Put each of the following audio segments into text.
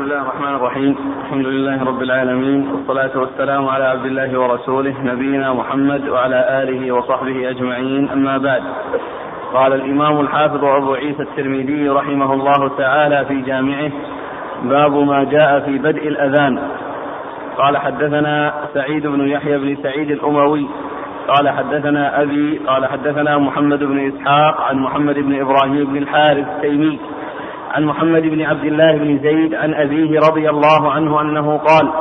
بسم الله الرحمن الرحيم. الحمد لله رب العالمين. والصلاة والسلام على عبد الله ورسوله نبينا محمد وعلى آله وصحبه أجمعين. أما بعد قال الإمام الحافظ أبو عيسى الترمذي رحمه الله تعالى في جامعه باب ما جاء في بدء الأذان. قال حدثنا سعيد بن يحيى بن سعيد الأموي. قال حدثنا أبي قال حدثنا محمد بن إسحاق عن محمد بن إبراهيم بن الحارث التيمي. عن محمد بن عبد الله بن زيد عن أبيه رضي الله عنه أنه قال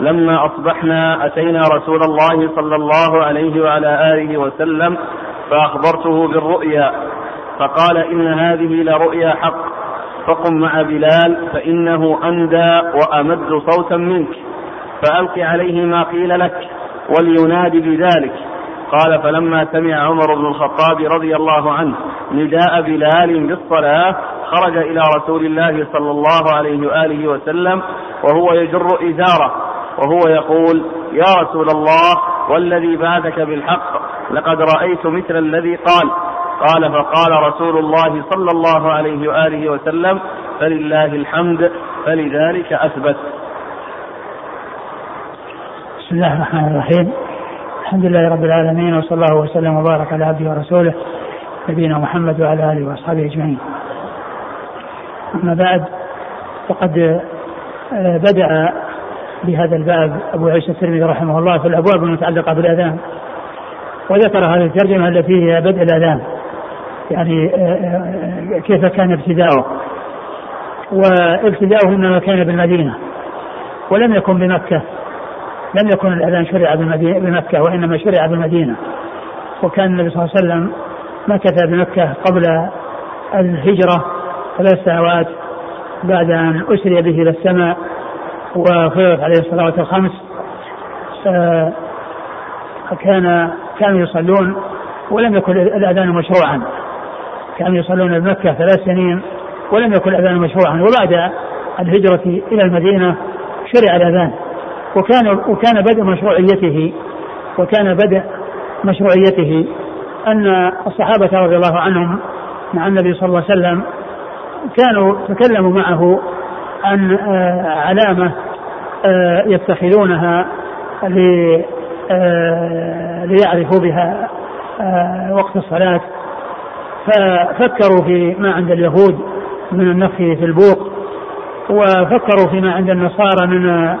لما أصبحنا أتينا رسول الله صلى الله عليه وعلى آله وسلم فأخبرته بالرؤيا فقال إن هذه لرؤيا حق فقم مع بلال فإنه أندى وأمد صوتا منك فألق عليه ما قيل لك ولينادي بذلك. قال فلما سمع عمر بن الخطاب رضي الله عنه نداء بلال بالصلاة خرج إلى رسول الله صلى الله عليه وآله وسلم وهو يجر إزاره وهو يقول يا رسول الله والذي بعثك بالحق لقد رأيت مثل الذي قال. قال فقال رسول الله صلى الله عليه وآله وسلم فلله الحمد فلذلك أثبت. بسم الله الرحمن الرحيم. الحمد لله رب العالمين وصلى الله وسلم وبارك على عبده ورسوله نبينا محمد وعلى آله وأصحابه أجمعين. أما بعد فقد آه، بدأ بهذا الباب أبو عيسى الترمذي رحمه الله في الأبواب المتعلقة بالأذان. وذكر هذه الترجمة التي هي بدء الأذان يعني آه، آه، كيف كان ابتداؤه. وابتداؤه إنما كان بالمدينة ولم يكن بمكة لم يكن الأذان شرع بمكة وإنما شرع بالمدينة. وكان النبي صلى الله عليه وسلم مكث بمكة قبل الهجرة ثلاث سنوات بعد أن أسري به إلى السماء وفرضت عليه الصلوات الخمس كان كانوا يصلون ولم يكن الأذان مشروعا. كانوا يصلون بمكه ثلاث سنين ولم يكن الأذان مشروعا. وبعد الهجرة إلى المدينة شرع الأذان. وكان وكان بدء مشروعيته وكان بدء مشروعيته أن الصحابة رضي الله عنهم مع النبي صلى الله عليه وسلم كانوا تكلموا معه عن آه، علامة آه، يتخذونها آه، ليعرفوا بها وقت الصلاة. ففكروا في ما عند اليهود من النفخ في البوق وفكروا فيما عند النصارى من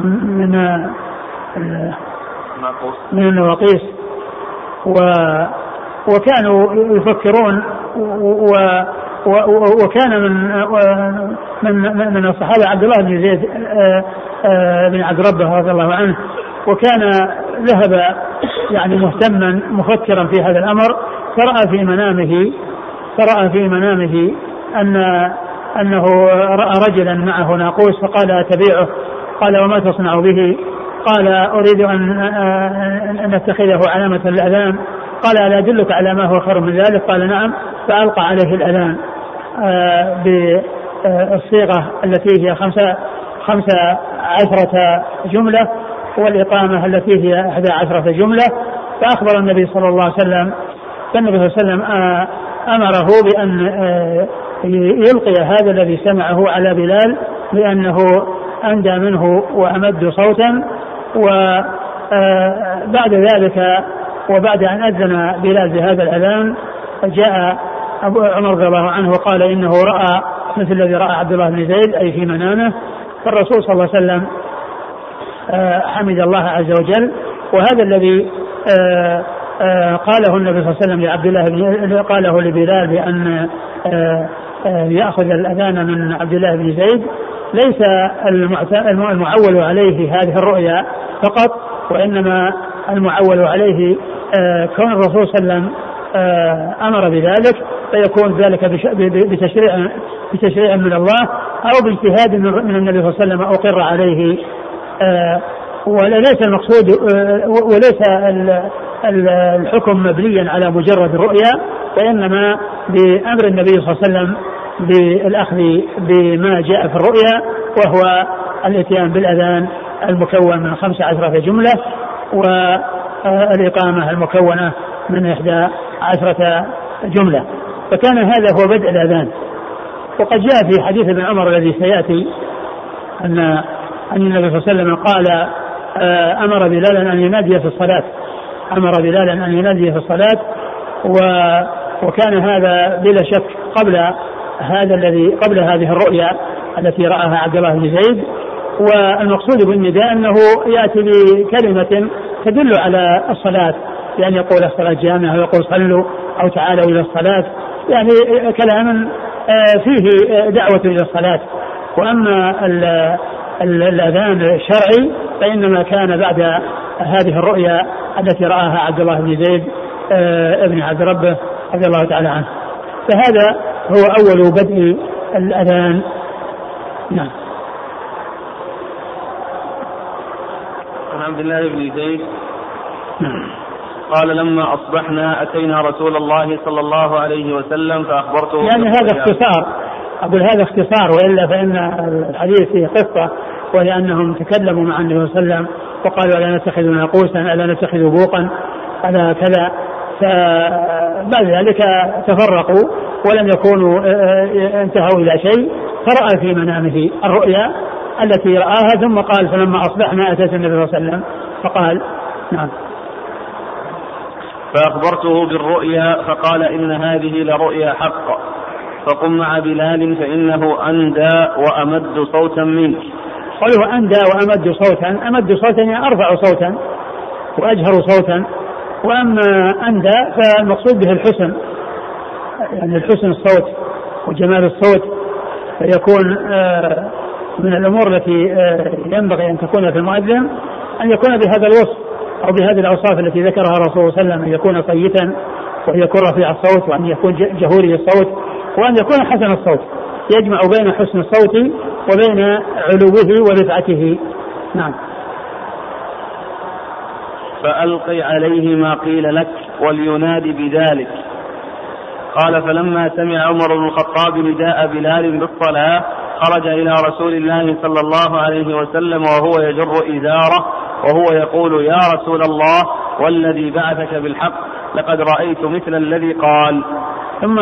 من من النواقيس و وكانوا يفكرون و وكان من من من الصحابة عبد الله بن زيد آه، آه، بن عبد ربه رضي الله عنه. وكان ذهب يعني مهتما مفكرا في هذا الأمر. فرأى في منامه فرأى في منامه ان أنه رأى رجلا معه ناقوس فقال أتبيعه؟ قال وما تصنع به؟ قال أريد ان ان أتخذه علامة للاذان قال ألا أدلك على ما هو خير من ذلك؟ قال نعم. فالقى عليه الأذان آه، بالصيغة التي هي خمسة خمسة عشرة جملة والإقامة التي هي إحدى عشرة جملة. فأخبر النبي صلى الله عليه وسلم فالنبي صلى الله عليه وسلم آه، أمره بأن آه، يلقي هذا الذي سمعه على بلال لأنه أندى منه وأمد صوتا وبعد ذلك وبعد أن أذن بلال بهذا الأذان جاء أبو عمر رضي الله عنه وقال إنه رأى مثل الذي رأى عبد الله بن زيد أي في منامه. فالرسول صلى الله عليه وسلم آه، حمد الله عز وجل. وهذا الذي آه، آه، قاله النبي صلى الله عليه وسلم لعبد الله بن قاله لبلال بأن يأخذ الأذان من عبد الله بن زيد. ليس المعول عليه هذه الرؤيا فقط وإنما المعول عليه كون الرسول صلى الله عليه وسلم أمر بذلك. فيكون ذلك بتشريع بتشريع من الله أو باجتهاد من النبي صلى الله عليه وسلم أقر عليه. وليس المقصود وليس الحكم مبنيا على مجرد الرؤيا وإنما بأمر النبي صلى الله عليه وسلم بالأخذ بما جاء في الرؤيا وهو الإتيان بالأذان المكون من خمس عشرة جملة والإقامة المكونة من إحدى عشرة جملة. فكان هذا هو بدء الأذان. وقد جاء في حديث ابن عمر الذي سيأتي ان أن النبي صلى الله عليه وسلم قال آه، أمر بلالا أن ينادي في الصلاة. أمر بلالا أن ينادي في الصلاة و وكان هذا بلا شك قبل هذا الذي قبل هذه الرؤيا التي رآها عبد الله بن زيد. والمقصود بالنداء أنه يأتي بكلمة تدل على الصلاة بأن يقول الصلاة جامعة ويقول صلوا أو تعالوا إلى الصلاة. يعني كلام آه، فيه دعوة إلى الصلاة. وأما الأذان الشرعي فإنما كان بعد هذه الرؤيا التي رآها عبد الله بن زيد آه، ابن عبد ربه رضي الله تعالى عنه. فهذا هو أول بدء الأذان. نعم. عن عبد الله بن زيد. نعم. قال لما أصبحنا أتينا رسول الله صلى الله عليه وسلم فأخبرته يعني هذا اختصار. أقول هذا اختصار وإلا فإن الحديث فيه قصة وهي أنهم تكلموا مع النبي صلى الله عليه وسلم وقالوا ألا نتخذ ناقوسا ألا نتخذ بوقا ألا كذا. فبعد ذلك تفرقوا ولم يكونوا آه، آه، انتهوا إلى شيء. فرأى في منامه الرؤيا التي رآها ثم قال فلما أصبحنا أتيت النبي صلى الله عليه وسلم. فقال نعم. فأخبرته بالرؤيا فقال إن هذه لرؤيا حق. فقم مع بلال فإنه أندى وأمد صوتا منك قوله أندى وأمد صوتا. أمد صوتا يعني أرفع صوتا وأجهر صوتا. وأما أندى فالمقصود به الحسن. يعني الحسن الصوت وجمال الصوت. فيكون آه، من الأمور التي آه، ينبغي أن تكون في المؤذن أن يكون بهذا الوصف. أو بهذه الأوصاف التي ذكرها الرسول صلى الله عليه وسلم أن يكون صيتا وأن يكون رفيع الصوت وأن يكون جهوري الصوت وأن يكون حسن الصوت. يجمع بين حسن الصوت وبين علوه ورفعته. نعم. فألقي عليه ما قيل لك ولينادي بذلك. قال فلما سمع عمر بن الخطاب نداء بلال بالصلاة خرج إلى رسول الله صلى الله عليه وسلم وهو يجر إزاره وهو يقول يا رسول الله والذي بعثك بالحق لقد رأيت مثل الذي قال. ثم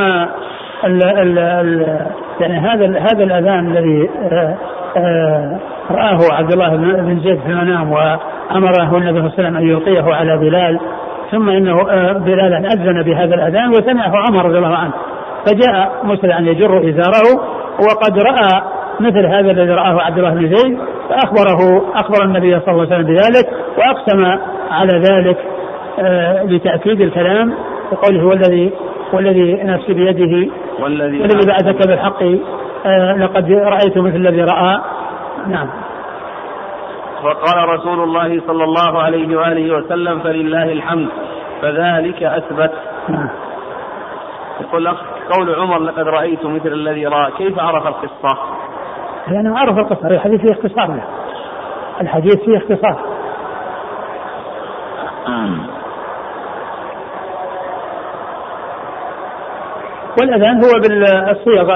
ال ال ال يعني هذا هذا الأذان الذي آه، آه، رآه عبد الله بن زيد في المنام وأمره النبي صلى الله عليه وسلم أن يلقيه على بلال. ثم إنه آه، بلال أذن بهذا الأذان وسمعه عمر رضي الله عنه. فجاء مسرعا يجر إزاره وقد رأى مثل هذا الذي رآه عبد الله بن زيد فأخبره أخبر النبي صلى الله عليه وسلم بذلك وأقسم على ذلك لتأكيد الكلام بقوله هو الذي والذي نفسي بيده والذي, والذي بعثك بالحق لقد رأيت مثل الذي رأى. نعم. وقال رسول الله صلى الله عليه وآله وسلم فلله الحمد فذلك أثبت. نعم. يقول قول عمر لقد رأيت مثل الذي رأى. كيف عرف القصة؟ لأنه عرف القصة الحديث فيه اختصار له الحديث فيه اختصار. والأذان هو بالصيغ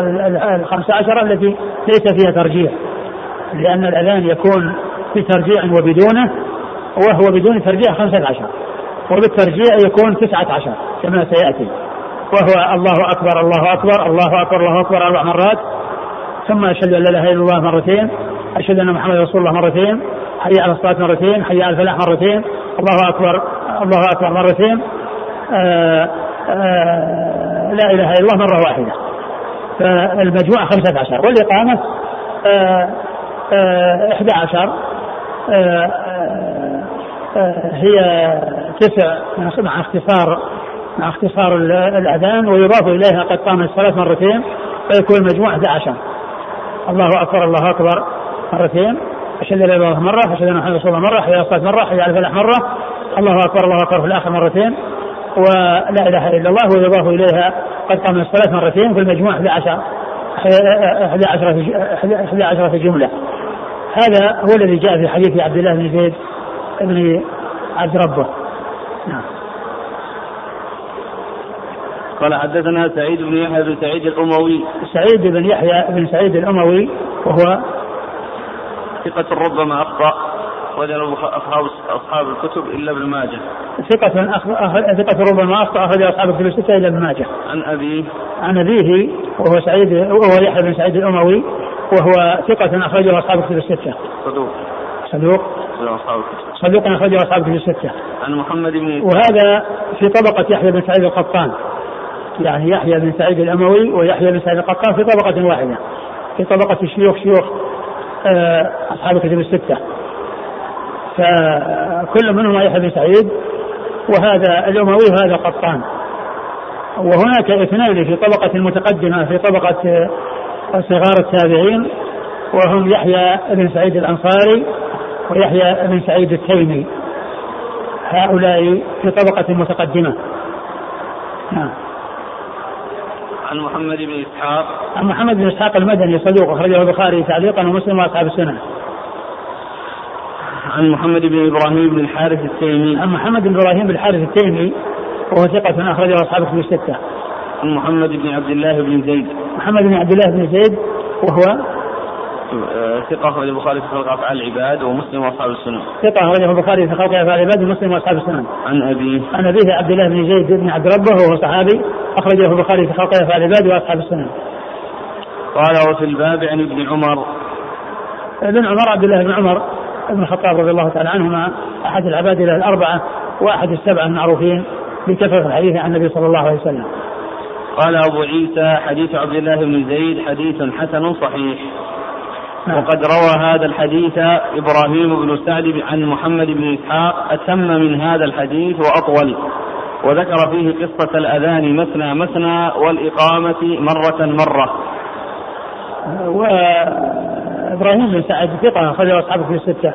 الخمسة عشر التي ليس فيها ترجيح لأن الأذان يكون بترجيع وبدونه وهو بدون ترجيع خمسة عشر وبالترجيع يكون تسعة عشر كما سيأتي. وهو الله أكبر الله أكبر الله أكبر الله أكبر أربع مرات. ثم أشهد أن لا إله إلا الله مرتين أشهد أن محمد رسول الله مرتين حي على الصلاة مرتين حي على الفلاح مرتين الله أكبر الله أكبر مرتين آآ آه، آآ آه، لا إله إلا الله مرة واحدة. فالمجموع خمسة عشر والإقامة آه، إحدى عشر هي تسع مع اختصار مع اختصار الأذان ويضاف إليها قد قام الصلاة مرتين فيكون المجموع 11 الله أكبر الله أكبر. مرتين. أشهد أن لا الله مرة أشهد أن محمدا رسول الله مرة حي على الصلاة مرة حي على الفلاح مرة. الله أكبر الله أكبر في الآخر مرتين. ولا إله إلا الله ويضاف إليها قد قام الصلاة مرتين في المجموع 11 11 11 جملة. هذا هو الذي جاء في حديث عبد الله بن زيد بن عبد ربه. نعم. قال حدثنا سعيد بن يحيى بن سعيد الأموي سعيد بن يحيى بن سعيد الأموي وهو ثقة ربما أخطأ أخرج أصحاب أصحاب الكتب إلا ابن ماجه. ثقة ثقة ربما أخطأ أخرج أصحاب الكتب الستة إلا ابن ماجه. عن أبيه عن أبيه وهو سعيد وهو يحيى بن سعيد الأموي وهو ثقة أخرجه أصحاب الكتب الستة. صدوق. صدوق. صدوق أخرجه أصحاب الكتب الستة. عن محمد بن وهذا في طبقة يحيى بن سعيد القطان. يعني يحيى بن سعيد الأموي ويحيى بن سعيد القطان في طبقة واحدة. في طبقة شيوخ شيوخ آه، أصحاب الكتب الستة. فكل منهما يحيى بن سعيد وهذا الأموي وهذا قطان وهناك اثنان في طبقة متقدمة في طبقة صغار التابعين وهم يحيى بن سعيد الأنصاري ويحيى بن سعيد التيمي هؤلاء في طبقة متقدمة نعم عن محمد بن إسحاق عن محمد بن إسحاق المدني صدوق أخرجه البخاري تعليقا ومسلم وأصحاب السنن عن محمد بن إبراهيم بن الحارث التيمي عن محمد بن إبراهيم بن الحارث التيمي وهو ثقة أخرجه أصحاب كتب الستة. عن محمد بن عبد الله بن زيد. محمد بن عبد الله بن زيد وهو ثقة أخرج البخاري في خلق أفعال العباد ومسلم وأصحاب السنن. ثقة أخرجه البخاري في خلق أفعال العباد ومسلم وأصحاب السنن. عن أبيه. عن أبيه عبد الله بن زيد بن عبد ربه وهو صحابي أخرجه البخاري في خلق أفعال العباد وأصحاب السنن. قال وفي الباب عن ابن عمر. ابن عمر عبد الله بن عمر بن الخطاب رضي الله تعالى عنهما أحد العبادلة الأربعة وأحد السبعة المعروفين بكثرة الحديث عن النبي صلى الله عليه وسلم. قال أبو عيسى حديث عبد الله بن زيد حديث حسن صحيح. نعم. وقد روى هذا الحديث إبراهيم بن سعد عن محمد بن إسحاق أتم من هذا الحديث وأطول. وذكر فيه قصة الأذان مثنى مثنى والإقامة مرة مرة. وإبراهيم بن سعد ثقة أخرجه أصحابه في الستة.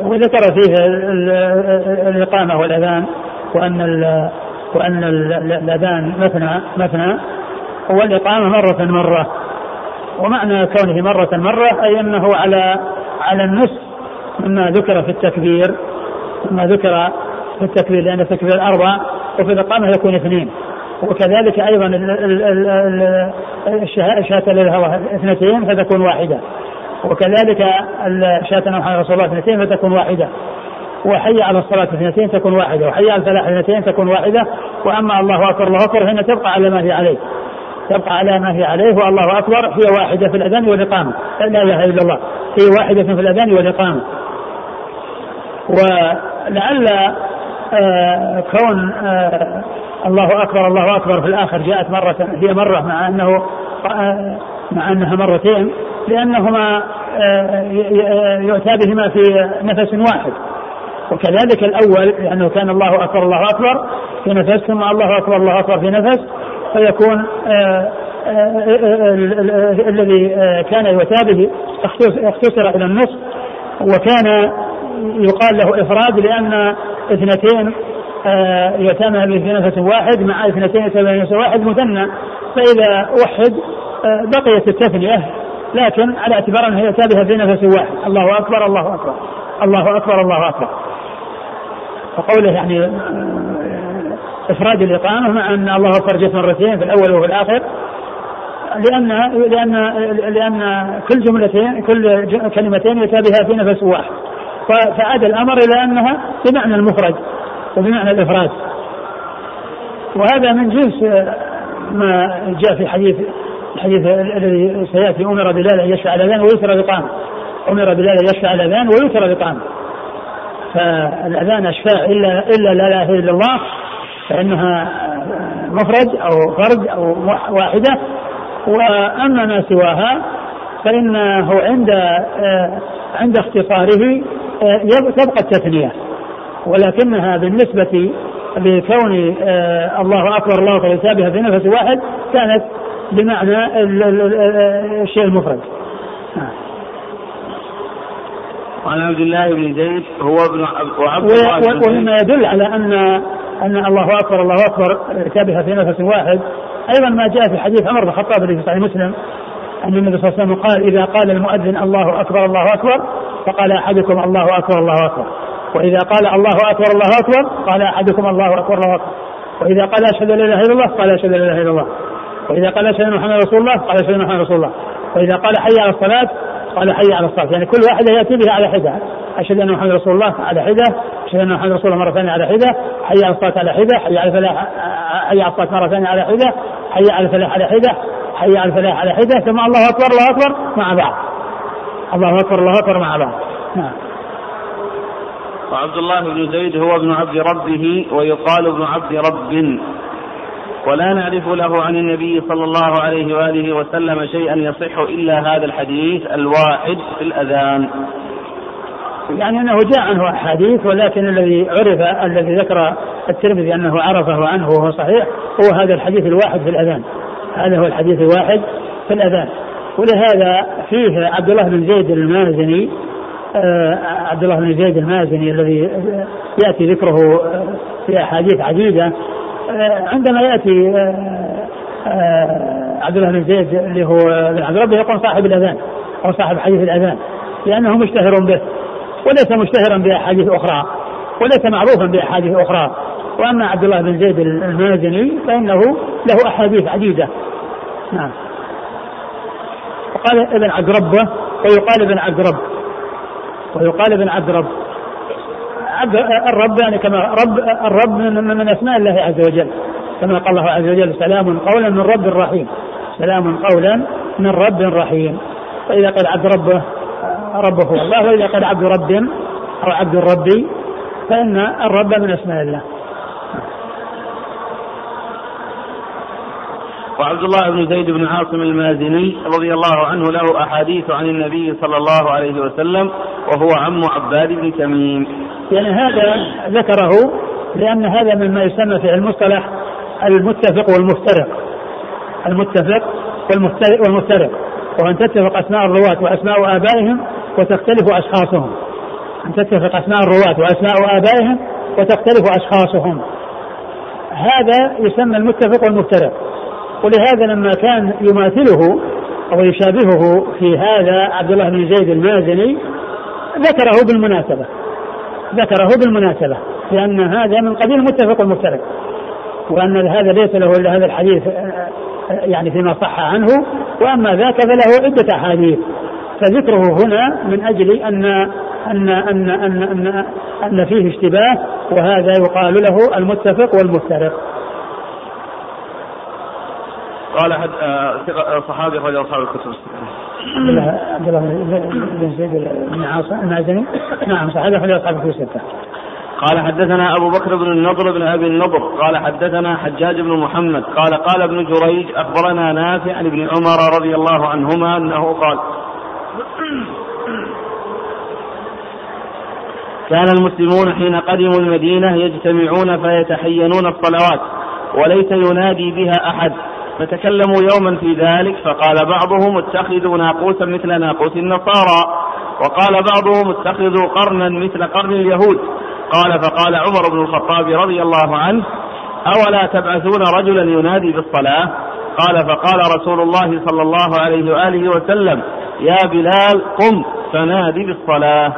وذكر فيه الإقامة والأذان وأن وأن الأذان مثنى مثنى. والإقامة مرة مرة. ومعنى كونه مرة مرة أي أنه على على النصف مما ذكر في التكبير. مما ذكر في التكبير لأن التكبير أربع وفي الإقامة يكون اثنين. وكذلك أيضا الشهادة لها اثنتين فتكون واحدة. وكذلك الشهادة محمد رسول الله اثنتين فتكون واحدة. وحي على الصلاة اثنتين تكون واحدة. وحي على الفلاح اثنتين تكون واحدة. وأما الله أكبر الله أكبر فإن تبقى على ما هي عليه. تبقى على ما هي عليه والله أكبر. هي واحدة في الأذان والإقامة لا إله إلا الله. هي واحدة في الأذان والإقامة ولعل آه كون آه الله أكبر الله أكبر في الآخر جاءت مرة هي مرة مع أنه آه مع أنها مرتين لأنهما آه، يؤتى بهما في نفس واحد. وكذلك الأول لأنه كان الله أكبر الله أكبر في نفس ثم الله أكبر الله أكبر في نفس فيكون آه، آه، الذي كان يؤتى به اختصر إلى النصف وكان يقال له إفراد لأن اثنتين يتم به في نفس واحد مع اثنتين يتم في نفس واحد مثنى فإذا وحد بقيت التثنية لكن على اعتبار انها يؤتى بها في نفس واحد. الله أكبر الله أكبر الله أكبر الله أكبر. وقوله يعني آه، إفراد الإقامة مع أن الله أكبر جت مرتين في الأول وفي الآخر لأن لأن لأن كل جملتين كل كلمتين يؤتى بها في نفس واحد. فعاد الأمر إلى أنها بمعنى المفرد وبمعنى الإفراد. وهذا من جنس ما جاء في حديث الحديث الذي سيأتي أمر بلال أن يشفع الأذان ويتر الاقامه أمر بلال أن يشفع الأذان ويتر الاقامه فالأذان أشفاع الا إلا لا إله إلا الله فإنها مفرد أو فرد أو واحدة. وأما ما سواها فإنه عند عند اختصاره تبقى التثنية. ولكنها بالنسبة لكون الله أكبر الله أكبر يتابعها في نفس واحد كانت بمعنى الشيء المفرد. وعن عبد الله بن زيد هو ابن وعبد الله ومما يدل على أن أن الله أكبر الله أكبر تابها في نفس واحد. أيضا ما جاء في حديث عمر بن الخطاب في صحيح مسلم أن النبي صلى الله عليه وسلم قال إذا قال المؤذن الله أكبر الله أكبر فقال أحدكم الله أكبر الله أكبر. وإذا قال الله أكبر الله أكبر قال أحدكم الله أكبر الله أكبر. وإذا قال أشهد أن لا إله إلا الله قال أشهد أن لا إله إلا الله. وإذا قال أشهد أن محمد رسول الله قال أشهد أن محمد رسول الله. وإذا قال حي على الصلاة قال حي على الصلاة. يعني كل واحدة يأتي بها على حدة. أشهد أن محمد رسول الله على حدة. أشهد أن محمد رسول الله مرة ثانية على حدة حي على الصلاة على حدة حي على الفلاح حي على الصلاة مرة ثانية على حدة حي على الفلاح على حدة حي على الفلاح على حدة ثم الله أكبر الله أكبر مع بعض. الله أكبر الله أكبر مع بعض. نعم. وعبد الله بن زيد هو ابن عبد ربه ويقال ابن عبد رب. ولا نعرف له عن النبي صلى الله عليه وآله وسلم شيئا يصح إلا هذا الحديث الواحد في الأذان. يعني أنه جاء عنه أحاديث ولكن الذي عرف الذي ذكر الترمذي أنه عرفه عنه وهو صحيح هو هذا الحديث الواحد في الأذان. هذا هو الحديث الواحد في الأذان. ولهذا فيه عبد الله بن زيد المازني آه، عبد الله بن زيد المازني الذي يأتي ذكره في أحاديث عديدة آه، عندما يأتي آه، عبد الله بن زيد اللي هو بن عبد ربه يقول صاحب الأذان أو صاحب حديث الأذان لأنه مشتهر به وليس مشتهرا بأحاديث أخرى وليس معروفا بأحاديث أخرى. وأما عبد الله بن زيد المازني فإنه له أحاديث عديدة. نعم. وقال ابن عقربه ويقال ابن عقرب ويقال ابن عبد رب. عبد الرب يعني كما رب الرب من, من أسماء الله عز وجل. كما قال الله عز وجل سلام قولا من رب رحيم. سلام قولا من رب رحيم. فإذا قال عبد ربه ربه. هو الله واذا قال عبد رب أو عبد الرب فإن الرب من أسماء الله. وعبد الله بن زيد بن عاصم المازني رضي الله عنه له أحاديث عن النبي صلى الله عليه وسلم وهو عم عباد بن تميم. يعني هذا ذكره لأن هذا مما يسمى في المصطلح المتفق والمفترق. المتفق والمفترق. وأن تتفق أسماء الرواة وأسماء آبائهم وتختلف أشخاصهم. أن تتفق أسماء الرواة وأسماء آبائهم وتختلف أشخاصهم. هذا يسمى المتفق والمفترق. ولهذا لما كان يماثله أو يشابهه في هذا عبد الله بن زيد المازني ذكره بالمناسبة. ذكره بالمناسبة لأن هذا من قبيل متفق ومفترق وأن هذا ليس له إلا هذا الحديث يعني فيما صح عنه وأما ذاك فله عدة أحاديث. فذكره هنا من أجل أن أن أن أن أن, أن فيه اشتباه وهذا يقال له المتفق والمفترق. قال حد آه صحابي رضي اصحاب الكتب عبد الله بن زيد بن عاصم المازني نعم صحابي رضي اصحاب الكتب السته قال حدثنا أبو بكر بن النضر بن أبي النضر قال حدثنا حجاج بن محمد قال قال ابن جريج أخبرنا نافع عن ابن عمر رضي الله عنهما أنه قال كان المسلمون حين قدموا المدينة يجتمعون فيتحينون الصلوات وليس ينادي بها أحد فتكلموا يوما في ذلك فقال بعضهم اتخذوا ناقوسا مثل ناقوس النصارى وقال بعضهم اتخذوا قرنا مثل قرن اليهود قال فقال عمر بن الخطاب رضي الله عنه أولا تبعثون رجلا ينادي بالصلاة؟ قال فقال رسول الله صلى الله عليه وآله وسلم يا بلال قم فنادي بالصلاة.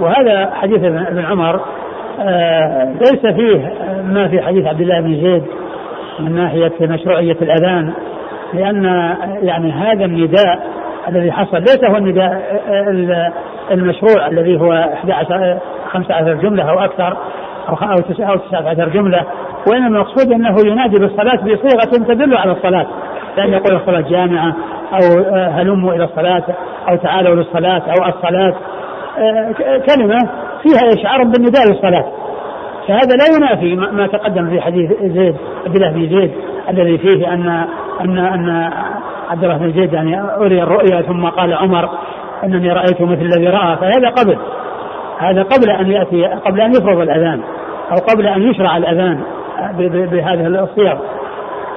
وهذا حديث ابن عمر آه ليس فيه ما في حديث عبد الله بن زيد من ناحية مشروعية الأذان لأن يعني هذا النداء الذي حصل ليس هو النداء المشروع الذي هو 11 15 جملة أو أكثر أو 19 جملة. وإنما المقصود أنه ينادي بالصلاة بصيغة تدل على الصلاة. لأن يقول الصلاة جامعة أو هلموا إلى الصلاة أو تعالوا للصلاة أو الصلاة. كلمة فيها إشعار بالنداء للصلاة. فهذا لا ينافي ما تقدم في حديث زيد عبد الله بن زيد الذي فيه ان ان أن عبد الله بن زيد يعني أري الرؤيا ثم قال عمر إنني رأيت مثل الذي رأى. فهذا قبل. هذا قبل أن يأتي قبل أن يفرض الأذان أو قبل أن يشرع الأذان بهذه الصيغ.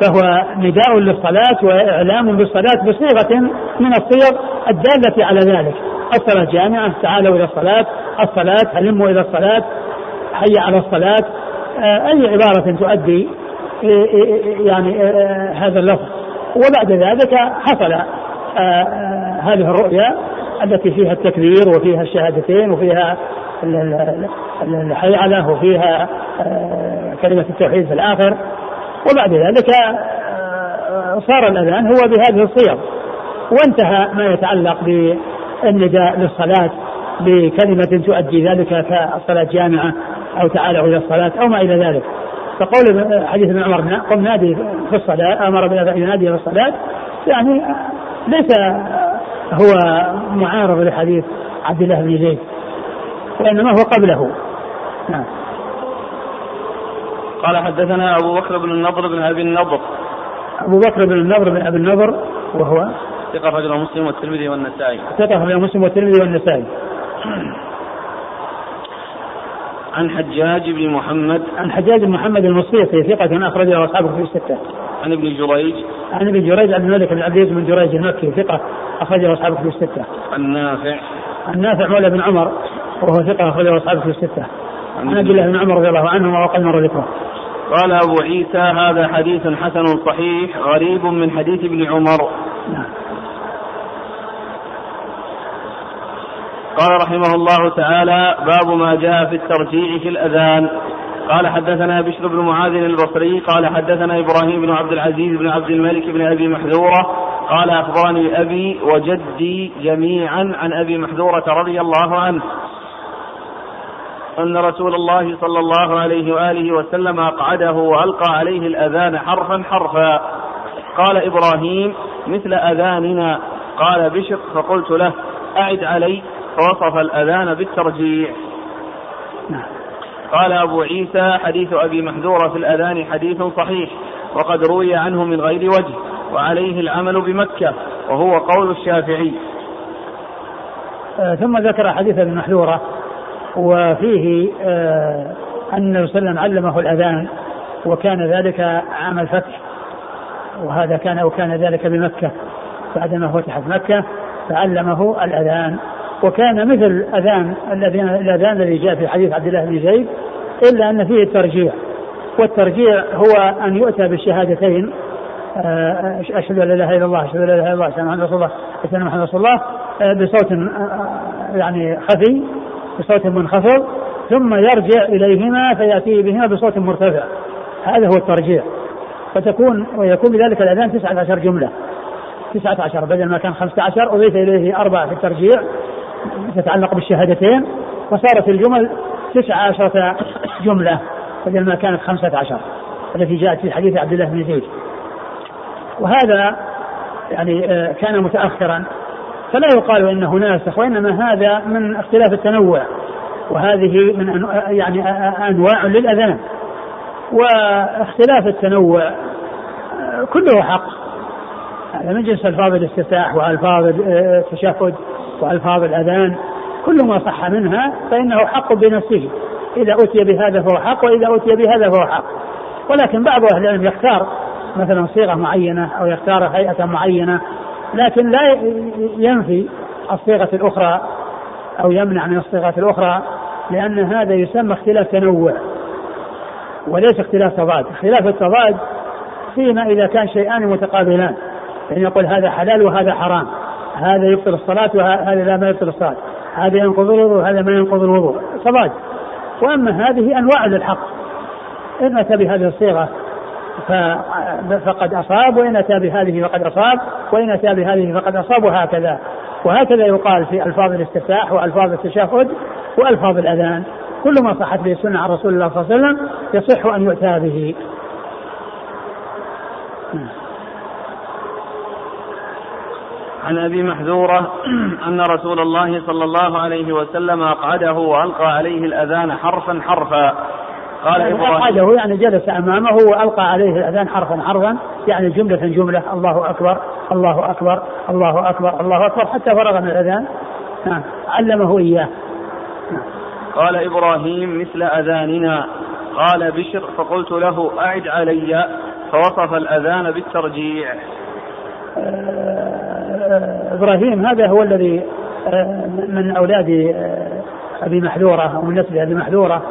فهو نداء للصلاة وإعلام بالصلاة بصيغة من الصيغ الدالة على ذلك. الصلاة جامعة تعالوا إلى الصلاة الصلاة هلموا إلى الصلاة حي على الصلاة. آه، أي عبارة تؤدي آه، آه، يعني هذا اللفظ. وبعد ذلك حصل هذه الرؤيا. التي فيها التكبير وفيها الشهادتين وفيها الحيعلة وفيها كلمة التوحيد في الآخر. وبعد ذلك صار الأذان هو بهذه الصيغ. وانتهى ما يتعلق النداء للصلاة بكلمة تؤدي ذلك كالصلاة جامعة أو تعالوا إلى الصلاة أو ما إلى ذلك. فقول حديث ابن عمر قم نادي في الصلاة أمر بأن ينادي في الصلاة. يعني ليس هو معارض لحديث عبد الله بن زيد وإنما هو قبله. نعم. قال حدثنا أبو بكر بن النضر بن أبي النضر. أبو بكر بن النضر بن أبي النضر وهو ثقة رجل مسلم والترمذي والنسائي. ثقة رجل مسلم والترمذي والنسائي. عن حجاج بن محمد عن حجاج بن محمد المصيصي ثقة أخرج له أصحابه في الستة. عن ابن جريج عن ابن جريج عبد الملك بن عبد العزيز بن جريج المكي ثقة أخرج له أصحابه في الستة. عن نافع عن نافع مولى بن عمر وهو ثقة أخرج له أصحابه في الستة. عن عبد الله بن عمر رضي الله عنهما وقد مر ذكره. قال أبو عيسى هذا حديث حسن صحيح غريب من حديث ابن عمر. نعم. قال رحمه الله تعالى باب ما جاء في الترجيع في الأذان. قال حدثنا بشر بن معاذ البصري قال حدثنا إبراهيم بن عبد العزيز بن عبد الملك بن أبي محذورة قال أخبرني أبي وجدي جميعا عن أبي محذورة رضي الله عنه أن رسول الله صلى الله عليه وآله وسلم أقعده وألقى عليه الأذان حرفا حرفا. قال إبراهيم مثل أذاننا. قال بشر فقلت له أعد علي فوصف الأذان بالترجيع نعم. قال أبو عيسى حديث أبي محذورة في الأذان حديث صحيح وقد روي عنه من غير وجه وعليه العمل بمكة وهو قول الشافعي. آه ثم ذكر حديث أبي محذورة وفيه آه أن النبي صلى الله عليه وسلم علمه الأذان وكان ذلك عام الفتح وهذا كان وكان ذلك بمكة بعدما فتحت مكة فعلمه الأذان. وكان مثل اذان الذين الأذان الذي جاء في حديث عبد الله بن زيد إلا أن فيه الترجيع والترجيع هو أن يؤتى بالشهادتين. آه، أشهد أن لا إله إلا الله أشهد أن لا إله إلا الله أن محمد رسول الله أشهد أن محمد رسول الله آه، بصوت آه، يعني خفي بصوت منخفض. ثم يرجع إليهما فيأتي بهما بصوت مرتفع. هذا هو الترجيع فتكون ويكون بذلك الأذان 19 جملة. 19 بدل ما كان 15 أضيف إليه أربعة في الترجيع تتعلق بالشهادتين وصارت الجمل تسعة عشرة جملة بدل ما كانت خمسة عشر التي جاءت في حديث عبد الله بن زيد. وهذا يعني آه، كان متأخرا فلا يقال إنه ناسخ وإنما هذا من اختلاف التنوع وهذه من يعني أنواع للأذان. واختلاف التنوع آه، كله حق. هذا من جنس الفاظ الاستفتاح والفاظ التشهد. والفاظ الأذان كل ما صح منها فإنه حق بنفسه. إذا أتي بهذا فهو حق وإذا أتي بهذا فهو حق. ولكن بعض أهل العلم يختار مثلا صيغة معينة أو يختار هيئة معينة لكن لا ينفي الصيغة الأخرى أو يمنع من الصيغات الأخرى لأن هذا يسمى اختلاف تنوع. وليس اختلاف تضاد. اختلاف التضاد فيما إذا كان شيئان متقابلان. يعني يقول هذا حلال وهذا حرام. هذا يبطل الصلاة وهذا لا ما يبطل الصلاة. هذا ينقض الوضوء وهذا ما ينقض الوضوء. صلاة. وأما هذه أنواع للحق. إن أتى بهذه الصيغة فقد أصاب وإن أتى بهذه فقد أصاب وإن أتى بهذه فقد أصاب وهكذا. وهكذا يقال في ألفاظ الاستفتاح وألفاظ التشهد وألفاظ الأذان. كل ما صحت به السنة عن رسول الله صلى الله عليه وسلم يصح أن يؤتى به. عن أبي محذورة أن رسول الله صلى الله عليه وسلم أقعده وألقى عليه الأذان حرفا حرفا. قال يعني أقعده يعني جلس أمامه وألقى عليه الأذان حرفا حرفا. يعني جملة جملة. الله أكبر الله أكبر الله أكبر الله أكبر. حتى فرغ من الأذان. نعم. علمه إياه. نعم. قال إبراهيم مثل أذاننا. قال بشر فقلت له أعد علي. فوصف الأذان بالترجيع. آه، إبراهيم هذا هو الذي آه، من أولاد آه، أبي محذورة أو من نسل أبي محذورة.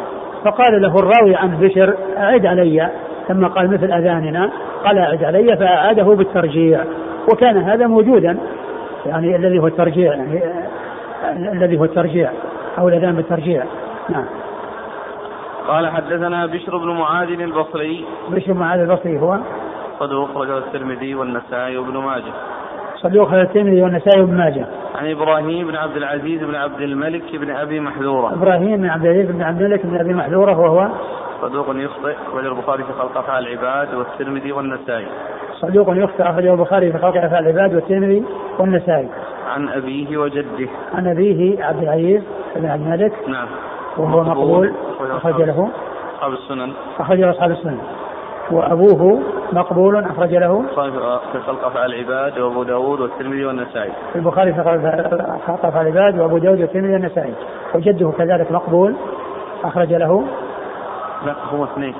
فقال له الراوي عن بشر أعد علي. لما قال مثل أذاننا قال أعد علي فأعاده بالترجيع. وكان هذا موجودا يعني الذي هو الترجيع يعني آه، الذي هو الترجيع أو الأذان بالترجيع. نعم. قال حدثنا بشر بن معاذ البصري. بشر بن معاذ البصري هو؟ صدوق رجل الترمذي والنسائي وابن ماجه. صدوق الترمذي والنسائي وابن ماجه. عن إبراهيم بن عبد العزيز بن عبد الملك بن أبي محذورة. إبراهيم بن عبد العزيز بن عبد الملك بن أبي محذورة وهو صدوق يخطئ وجه البخاري في خلق أفعال العباد والترمذي والنسائي. صدوق يخطئ اخرجه البخاري في خلق أفعال العباد والترمذي والنسائي. عن أبيه وجده. عن أبيه عبد العزيز بن عبد الملك نعم. وهو مقبول. أخرج له. أصحاب السنن. أخرج له أصحاب السنن. وأبوه مقبول أخرج له. في خلق أفعال العباد وأبو داود والترمذي والنسائي. في البخاري في خلق أفعال العباد وأبو داود والترمذي والنسائي. وجده كذلك مقبول أخرج له. لا هو اثنين.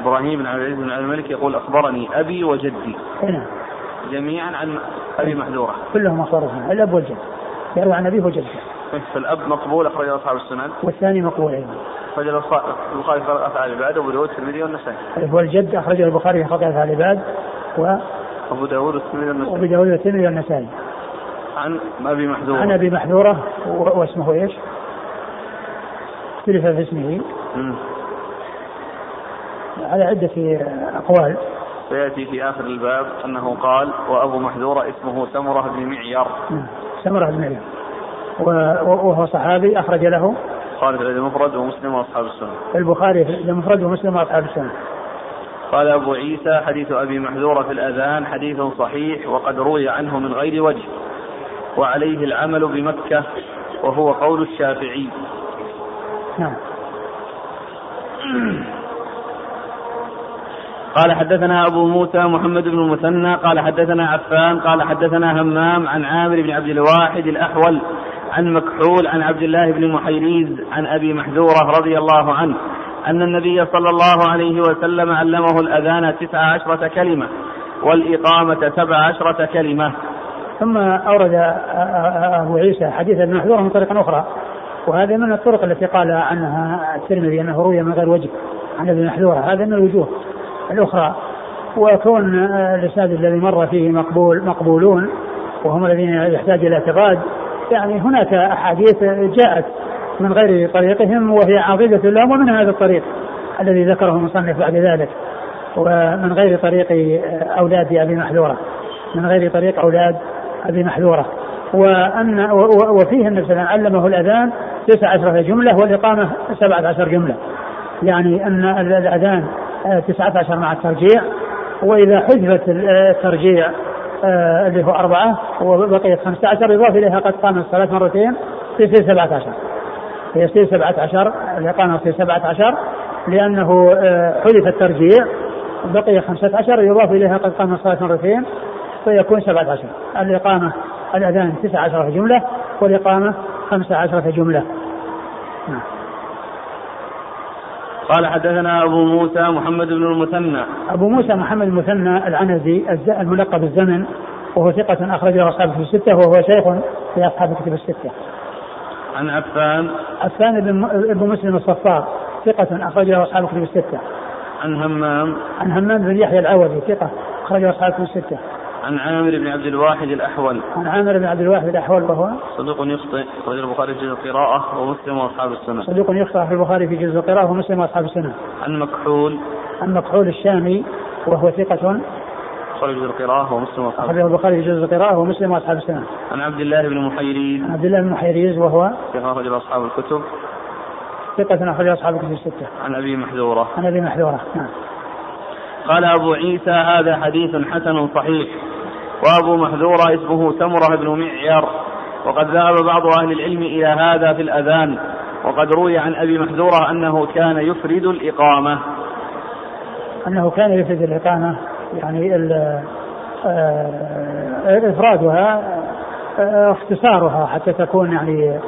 إبراهيم بن عبد العزيز بن عبد الملك يقول أخبرني أبي وجدي. نعم. جميعا عن أبي محذورة. كلهم أخبرهم. الأب والجد. يروي عن أبيه وجده. فالأب مقبول أخرج أصحاب السنن. والثاني مقبول أيضا. أخرج البخاري في أفعال العباد وأبو داود والترمذي والنسائي. هو الجد أخرجه البخاري في أفعال العباد و أبو داود والترمذي والنسائي. وأبو داود والترمذي والنسائي. عن أبي محذورة. عن أبي محذورة واسمه إيش؟ اختلف في اسمه. على عدة أقوال. سيأتي في آخر الباب أنه قال وأبو محذورة اسمه سمرة بن معيار. سمرة بن معيار. وهو صحابي أخرج له البخاري في المفرد ومسلم وأصحاب السنة. البخاري في المفرد ومسلم وأصحاب السنة. قال أبو عيسى حديث أبي محذوره في الأذان حديث صحيح وقد روي عنه من غير وجه وعليه العمل بمكة وهو قول الشافعي. نعم. قال حدثنا أبو موسى محمد بن المثنى قال حدثنا عفان قال حدثنا همام عن عامر بن عبد الواحد الأحول عن مكحول عن عبد الله بن محيريز عن أبي محذورة رضي الله عنه أن النبي صلى الله عليه وسلم علمه الأذان تسع عشرة كلمة والإقامة سبع عشرة كلمة. ثم أورد أبو عيسى حديث ابن محذوره من طريق أخرى وهذا من الطرق التي قال عنها الترمذي أنه روي من غير وجه عن ابن محذورة هذا من الوجوه الأخرى وكون الاسناد الذي مر فيه مقبول مقبولون وهم الذين يحتاج إلى اعتقاد يعني هناك أحاديث جاءت من غير طريقهم وهي عاضدة لهم ومن هذا الطريق الذي ذكره المصنف بعد ذلك ومن غير طريق أولاد أبي محذورة من غير طريق أولاد أبي محذورة. وأن وفيه وسلم علمه الأذان تسع عشرة جملة والإقامة سبعة عشر جملة. يعني أن الأذان تسعة عشر مع الترجيع وإذا حذفت الترجيع آه اللي هو أربعة وبقيت خمسة عشر يضاف إليها قد قام الصلاة مرتين تصير سبعة عشر. فيصير سبعة عشر الإقامة تصير سبعة عشر لأنه آه حذف الترجيع بقي خمسة عشر يضاف إليها قد قام الصلاة مرتين فيكون سبعة عشر. الإقامة الأذان تسعة عشرة جملة والإقامة خمسة عشرة جملة. نعم. قال حدثنا أبو موسى محمد بن المثنى أبو موسى محمد المثنى العنزي الملقب الزمن وهو ثقة أخرجه أصحاب في الستة وهو شيخ في أصحاب الكتب الستة. عن عفان عفان بن مسلم الصفار ثقة أخرجه أصحاب الكتب الستة. عن همام عن همام بن يحيى العوضي ثقة أخرجه أصحاب الكتب الستة. عن عامر بن عبد الواحد الأحول. عن عامر بن عبد الواحد الأحول وهو؟ صدوق يخطئ أخرج البخاري في جزء القراءة ومسلم وأصحاب السنة. صدوق يخطئ في البخاري في جزء القراءة ومسلم وأصحاب السنة. عن مكحول. عن مكحول الشامي وهو ثقة. أخرج جزء القراءة ومسلم وأصحاب أخرجه البخاري في جزء القراءة ومسلم وأصحاب السنة. عن عبد الله بن محيريز. عن عبد الله بن محيريز وهو؟ ثقة أخرج أصحاب الكتب. ثقة أخرج أصحاب الكتب الستة. عن أبي محذورة. عن أبي محذورة. نعم. قال أبو عيسى هذا حديث حسن صحيح. وأبو محذورة اسمه تمرة بن معير وقد ذهب بعض أهل العلم إلى هذا في الأذان وقد روي عن أبي محذورة أنه كان يفرد الإقامة. أنه كان يفرد الإقامة يعني إفرادها اختصارها حتى تكون يعني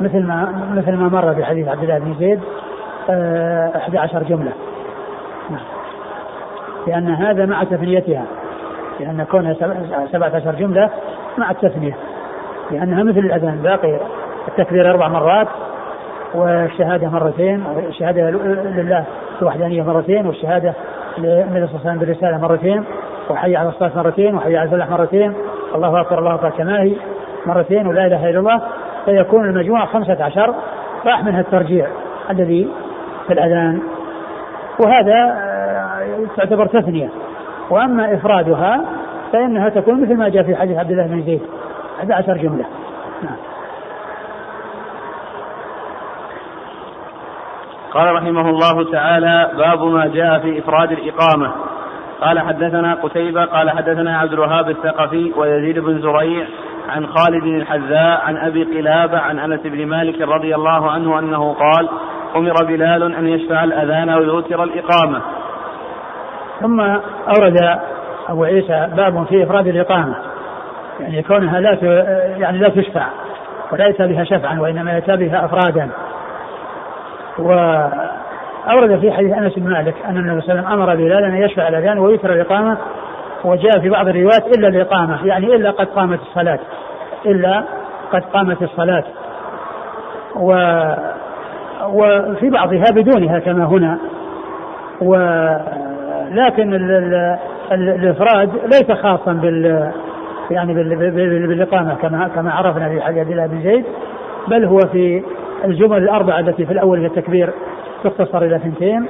مثل ما مثل ما مر في حديث عبد الله بن زيد 11 جملة. نعم. لأن هذا مع تثنيتها. لأن كونها سبعة عشر جملة مع التثنية لأنها مثل الأذان باقي التكبير أربع مرات والشهادة مرتين والشهادة لله الوحدانية مرتين والشهادة للنبي صلى الله عليه وسلم بالرسالة مرتين وحي على الصلاة مرتين وحي على الفلاح مرتين الله أكبر الله أكبر كما هي مرتين ولا إله إلا الله فيكون المجموع خمسة عشر راح منها الترجيع الذي في الأذان. وهذا تعتبر تثنية. وأما إفرادها فإنها تكون مثل ما جاء في حديث عبد الله بن زيد. 11 جملة. نعم. قال رحمه الله تعالى باب ما جاء في إفراد الإقامة. قال حدثنا قتيبة قال حدثنا عبد الوهاب الثقفي ويزيد بن زريع عن خالد الحذاء عن أبي قلابة عن أنس بن مالك رضي الله عنه أنه قال أمر بلال أن يشفع الأذان ويوتر الإقامة. ثم أورد أبو عيسى باب في إفراد الإقامة. يعني كونها لا يعني لا تشفع ولا يأتى بها شفعا وإنما يأتى بها أفرادا. وأورد في حديث أنس بن مالك أن النبي صلى الله عليه وسلم أمر بلال أن يشفع الأذان ويتر الإقامة وجاء في بعض الروايات إلا الإقامة يعني إلا قد قامت الصلاة إلا قد قامت الصلاة. و وفي بعضها بدونها كما هنا. ولكن الافراد ليس خاصا بال يعني بالإقامة كما كما عرفنا في حديث عبد بن زيد بل هو في الجمل الأربعة التي في الأول هي التكبير تختصر إلى اثنتين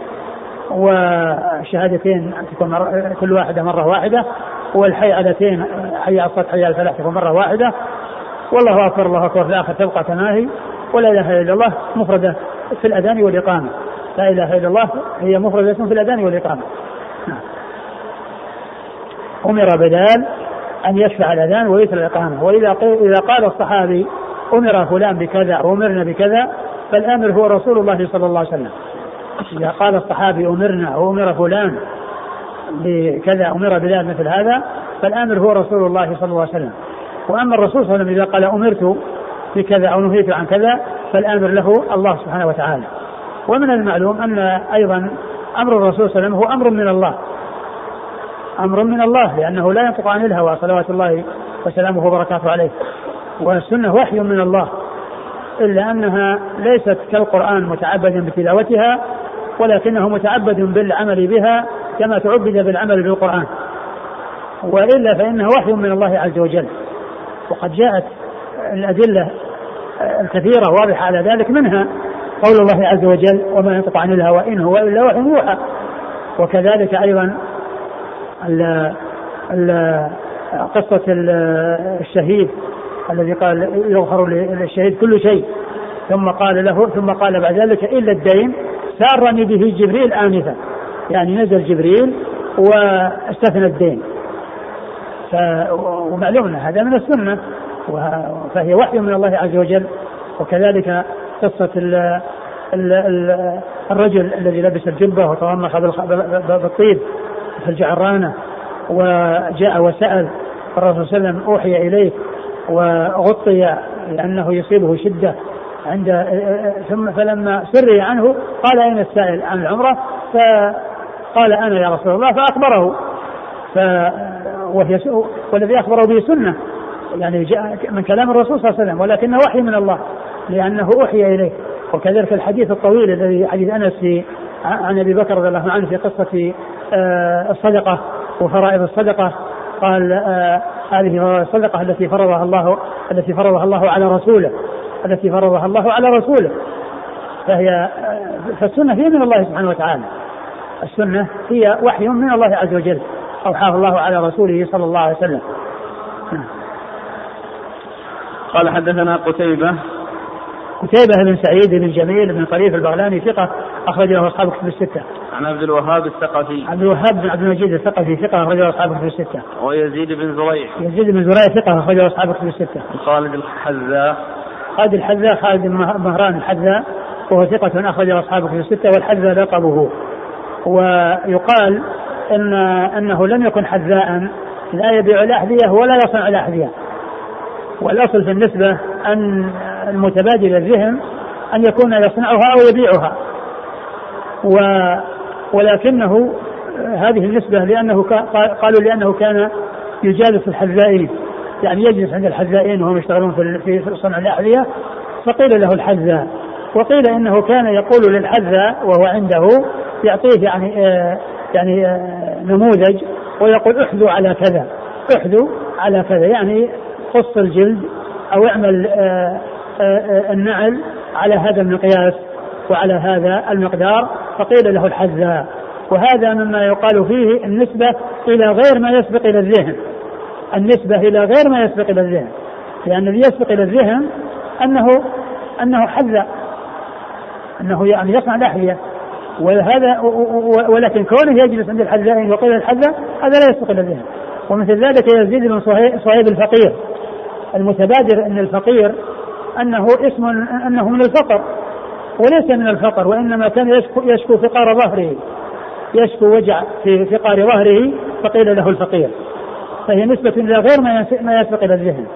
والشهادتين تكون كل واحدة مرة واحدة والحيعتين حي على الصلاه حي الفلاح تكون مرة واحدة والله أكبر الله أكبر في الآخر تبقى كما هي ولا إله إلا الله مفردة في الأذان والإقامة لا إله إلا الله هي مفردة في الأذان والإقامة. أمر بلال أن يشفع الأذان ويتر الإقامة. وإذا إذا قال الصحابي أمر فلان بكذا أو امرنا بكذا فالأمر هو رسول الله صلى الله عليه وسلم. إذا قال الصحابي أمرنا أو أمر فلان بكذا أمر بلال مثل هذا فالأمر هو رسول الله صلى الله عليه وسلم. وأما الرسول صلى الله عليه وسلم إذا قال أمرت بكذا أو نهيت عن كذا فالأمر له الله سبحانه وتعالى. ومن المعلوم أن أيضا أمر الرسول صلى الله عليه وسلم هو أمر من الله. أمر من الله لأنه لا ينطق عن الهوى صلوات الله وسلامه وبركاته عليه. والسنة وحي من الله إلا أنها ليست كالقرآن متعبدا بتلاوتها ولكنه متعبد بالعمل بها كما تعبد بالعمل بالقرآن. وإلا فانه وحي من الله عز وجل. وقد جاءت الأدلة الكثيرة واضحة على ذلك منها قول الله عز وجل وما ينطق عن الهوى إن هو إلا وحي يوحى وكذلك أيضا قصة الشهيد الذي قال يغفر للشهيد كل شيء. ثم قال له ثم قال بعد ذلك إلا الدين سارني به جبريل آنفا. يعني نزل جبريل واستثنى الدين. ف هذا من السنة فهي وحي من الله عز وجل. وكذلك ال الرجل الذي لبس الجبة وتضمخ بالطيب. في الجعرانه وجاء وسأل الرسول صلى الله عليه وسلم أوحي اليه وغطي لأنه يصيبه شدة عند ثم فلما سري عنه قال أين السائل؟ عن العمرة. فقال أنا يا رسول الله فأخبره. ف وهي والذي أخبره به سنة. يعني جاء من كلام الرسول صلى الله عليه وسلم ولكنه وحي من الله لأنه أوحي إليه. وكذلك الحديث الطويل الذي حديث في عن أبي بكر رضي الله عنه في قصة آه، الصدقة وفرائض الصدقة قال آه، هذه الصدقة التي فرضها الله التي فرضها الله على رسوله التي فرضها الله على رسوله فهي آه، فالسنة هي من الله سبحانه وتعالى السنة هي وحي من الله عز وجل أوحاه الله على رسوله صلى الله عليه وسلم. قال حدثنا قتيبة قتيبة بن سعيد بن جميل بن طريف البغلاني ثقة أخرج له أصحاب كتب الستة. عن عبد الوهاب الثقفي. عبد الوهاب بن عبد المجيد الثقفي ثقة أخرج له أصحاب كتب الستة. ويزيد بن زريع. يزيد بن زريع ثقة أخرج له أصحاب كتب الستة. خالد الحذاء. خالد الحذاء خالد بن مهران الحذاء وهو ثقة أخرج له أصحاب كتب الستة والحذاء لقبه. ويقال ان إنه لم يكن حذاء لا يبيع الأحذية ولا يصنع الأحذية والأصل في النسبة أن المتبادل الذهن أن يكون يصنعها أو يبيعها و ولكنه هذه النسبة لأنه قالوا لأنه كان يجالس الحذائين يعني يجلس عند الحذائين وهم يشتغلون في صنع الأحذية فقيل له الحذاء وقيل إنه كان يقول للحذاء وهو عنده يعطيه يعني آه يعني آه، نموذج ويقول احذوا على كذا احذوا على كذا يعني قص الجلد أو اعمل آه، آه، النعل على هذا المقياس وعلى هذا المقدار فقيل له الحذاء. وهذا مما يقال فيه النسبة إلى غير ما يسبق إلى الذهن. النسبة إلى غير ما يسبق إلى الذهن. لأن الذي يسبق إلى الذهن أنه أنه حذا أنه يعني يصنع الأحذية وهذا ولكن كونه يجلس عند الحذاء وقيل الحذاء هذا لا يسبق إلى الذهن. ومثل ذلك يزيد بن صهيب الفقير. المتبادر أن الفقير أنه اسم أنه من الفقر. وليس من الفقر وإنما كان يشكو, يشكو فقار ظهره. يشكو وجع في فقار ظهره فقيل له الفقير. فهي نسبة إلى غير ما يسبق إلى الذهن.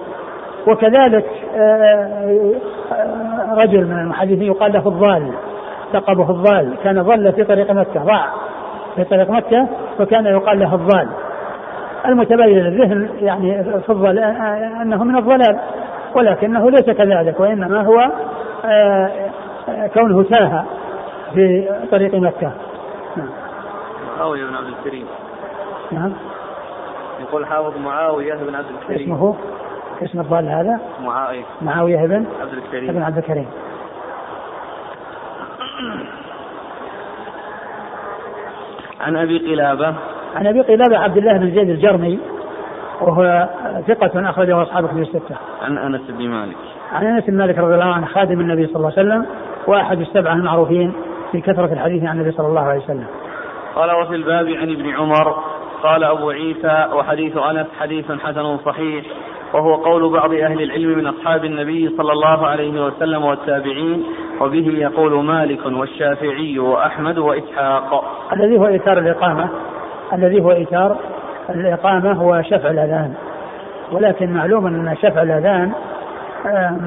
وكذلك آه، آه، رجل من المحدثين يقال له الضال لقبه الضال. كان ضل في طريق مكة ضاع في طريق مكة فكان يقال له الضال. المتبين للذهن يعني في آه، أنه من الضلال ولكنه ليس كذلك وإنما هو كونه تاه في طريق مكة. نعم. معاوية بن عبد الكريم. نعم. يقول حافظ معاوية بن عبد الكريم. اسمه اسم الضال هذا؟ معاوية. معاوية بن عبد الكريم. بن عبد الكريم. عن أبي قلابة. عن أبي قلابة عبد الله بن زيد الجرمي وهو ثقة أخرجه أصحاب كتب الستة. عن أنس بن مالك. عن أنس بن مالك رضي الله عنه خادم النبي صلى الله عليه وسلم وأحد السبعة المعروفين في كثرة الحديث عن النبي صلى الله عليه وسلم. قال وفي الباب عن ابن عمر قال أبو عيسى وحديث أنس حديث حسن صحيح وهو قول بعض أهل العلم من أصحاب النبي صلى الله عليه وسلم والتابعين وبه يقول مالك والشافعي وأحمد وإسحاق الذي هو إيثار الإقامة الذي هو إيثار الإقامة هو شفع الأذان ولكن معلوم أن شفع الأذان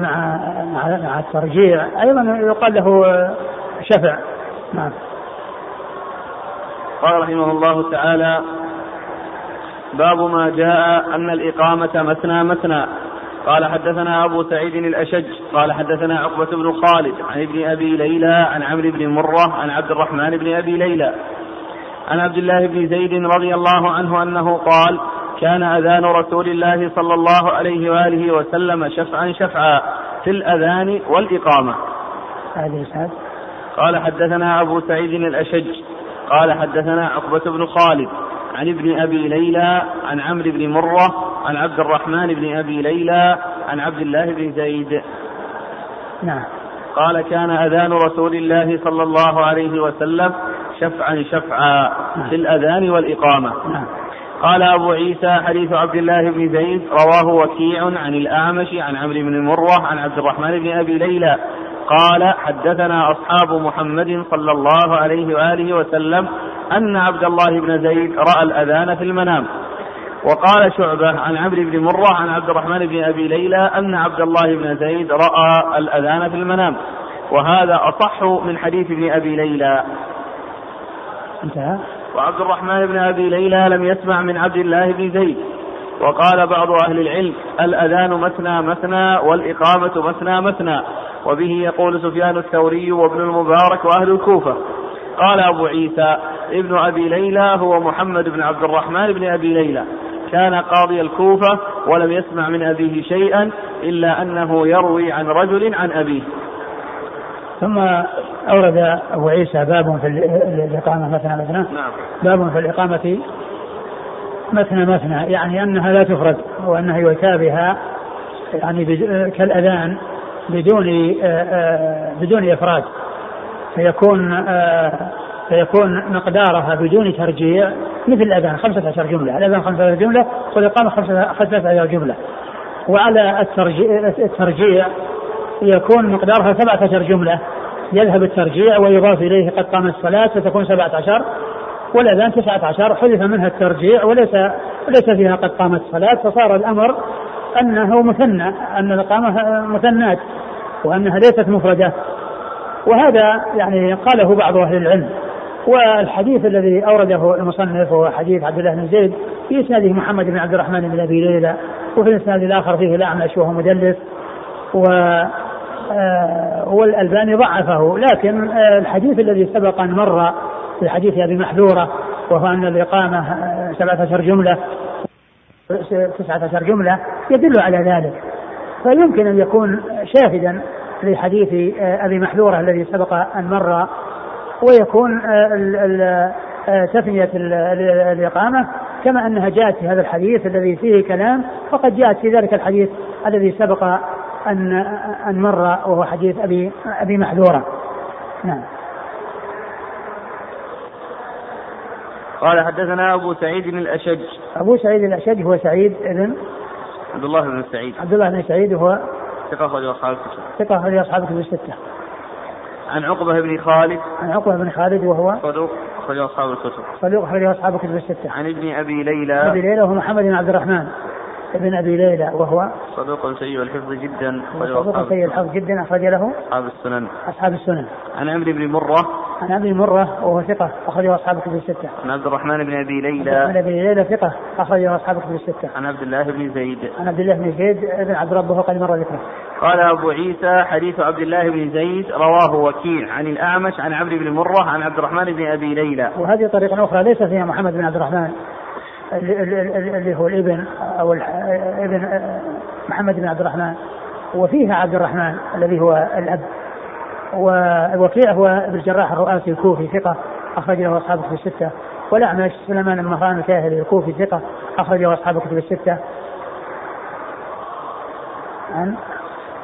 مع مع الترجيع. أيضا يقال له شفع. نعم. قال رحمه الله تعالى باب ما جاء أن الإقامة مثنى مثنى. قال حدثنا أبو سعيد الأشج. قال حدثنا عقبة بن خالد عن ابن أبي ليلى عن عمرو بن مرة عن عبد الرحمن بن أبي ليلى. عن عبد الله بن زيد رضي الله عنه أنه قال كان أذان رسول الله صلى الله عليه وآله وسلم شفعا شفعا في الأذان والإقامة. هذه قال حدثنا أبو سعيد الأشج. قال حدثنا عقبة بن خالد عن ابن أبي ليلى عن عمرو بن مرة عن عبد الرحمن بن أبي ليلى عن عبد الله بن زيد. نعم. قال كان أذان رسول الله صلى الله عليه وسلم شفعا شفعا نعم. في الأذان والإقامة. نعم. قال أبو عيسى حديث عبد الله بن زيد رواه وكيع عن الأعمش عن عمرو بن مرة عن عبد الرحمن بن أبي ليلى. قال حدثنا أصحاب محمد صلى الله عليه وآله وسلم أن عبد الله بن زيد رأى الأذان في المنام. وقال شعبة عن عمرو بن مرة عن عبد الرحمن بن أبي ليلى أن عبد الله بن زيد رأى الأذان في المنام. وهذا أصح من حديث ابن أبي ليلى. انتهى. وعبد الرحمن بن أبي ليلى لم يسمع من عبد الله بن زيد. وقال بعض أهل العلم الأذان مثنى مثنى والإقامة مثنى مثنى. وبه يقول سفيان الثوري وابن المبارك وأهل الكوفة. قال أبو عيسى ابن أبي ليلى هو محمد بن عبد الرحمن بن أبي ليلى. كان قاضي الكوفة ولم يسمع من أبيه شيئا إلا أنه يروي عن رجل عن أبيه. ثم أورد أبو عيسى باب في الإقامة مثنى مثنى. نعم. باب في الإقامة مثنى مثنى. يعني أنها لا تفرد وأنها يؤتى بها يعني كالأذان بدون آه، آه، بدون إفراد. فيكون آه، فيكون مقدارها بدون ترجيع مثل الأذان 15 جملة. الأذان 15 جملة والإقامة 15 جملة. وعلى الترجيع, الترجيع يكون مقدارها 17 جملة. يذهب الترجيع ويضاف إليه قد قام الصلاة فتكون 17 والأذان 19 حذف منها الترجيع وليس ليس فيها قد قامت الصلاة فصار الأمر أنه مثنى أن الإقامة مثنات وأنها ليست مفردة. وهذا يعني قاله بعض أهل العلم. والحديث الذي أورده المصنف هو حديث عبد الله بن زيد في إسناده محمد بن عبد الرحمن بن أبي ليلى وفي الإسناد الآخر فيه الأعمش وهو مدلس. و والألباني ضعفه. لكن آه، الحديث الذي سبق أن مر في حديث أبي محذورة وهو أن الإقامة 17 جملة 19 جملة يدل على ذلك. فيمكن أن يكون شاهدا لحديث آه، أبي محذورة الذي سبق أن مر ويكون تثنية الإقامة كما أنها جاءت في هذا الحديث الذي فيه كلام فقد جاءت في ذلك الحديث الذي سبق أن أن مر وهو حديث أبي أبي محذورة. نعم. قال حدثنا أبو سعيد الأشج. أبو سعيد الأشج هو سعيد بن عبد الله بن سعيد. عبد الله بن سعيد وهو ثقة أخرج أصحاب الكتب ثقة أخرج أصحاب الكتب الستة. عن عقبة بن خالد. عن عقبة بن خالد وهو صدوق أخرج أصحاب الكتب صدوق أخرج أصحاب الكتب الستة. عن ابن أبي ليلى. أبي ليلى وهو محمد بن عبد الرحمن. ابن أبي ليلى وهو صدوق سيء الحفظ جدا صدوق سيء الحفظ جدا أخرج له أصحاب السنن. أصحاب السنن. عن عمرو بن مرة. عن ابي مرة وهو ثقة أخرجه أصحاب الكتب الستة. عن عبد الرحمن بن أبي ليلى. عن أبي ليلى ثقة أخرجه أصحاب الكتب الستة. عن عبد الله بن زيد. عن عبد الله بن زيد بن عبد ربه قد مر ذكره. قال أبو عيسى حديث عبد الله بن زيد رواه وكيع. عن الأعمش عن عمرو بن مرة عن عبد الرحمن بن أبي ليلى. وهذه طريقة أخرى ليس فيها محمد بن عبد الرحمن. اللي هو الإبن أو إبن محمد بن عبد الرحمن. وفيها عبد الرحمن الذي هو الأب. ووكيع هو ابن الجراح الرؤاسي الكوفي ثقة اخرج له أصحاب الكتب الستة. والأعمش سليمان بن مهران الكاهلي الكوفي ثقة اخرج له أصحاب الكتب الستة. عن؟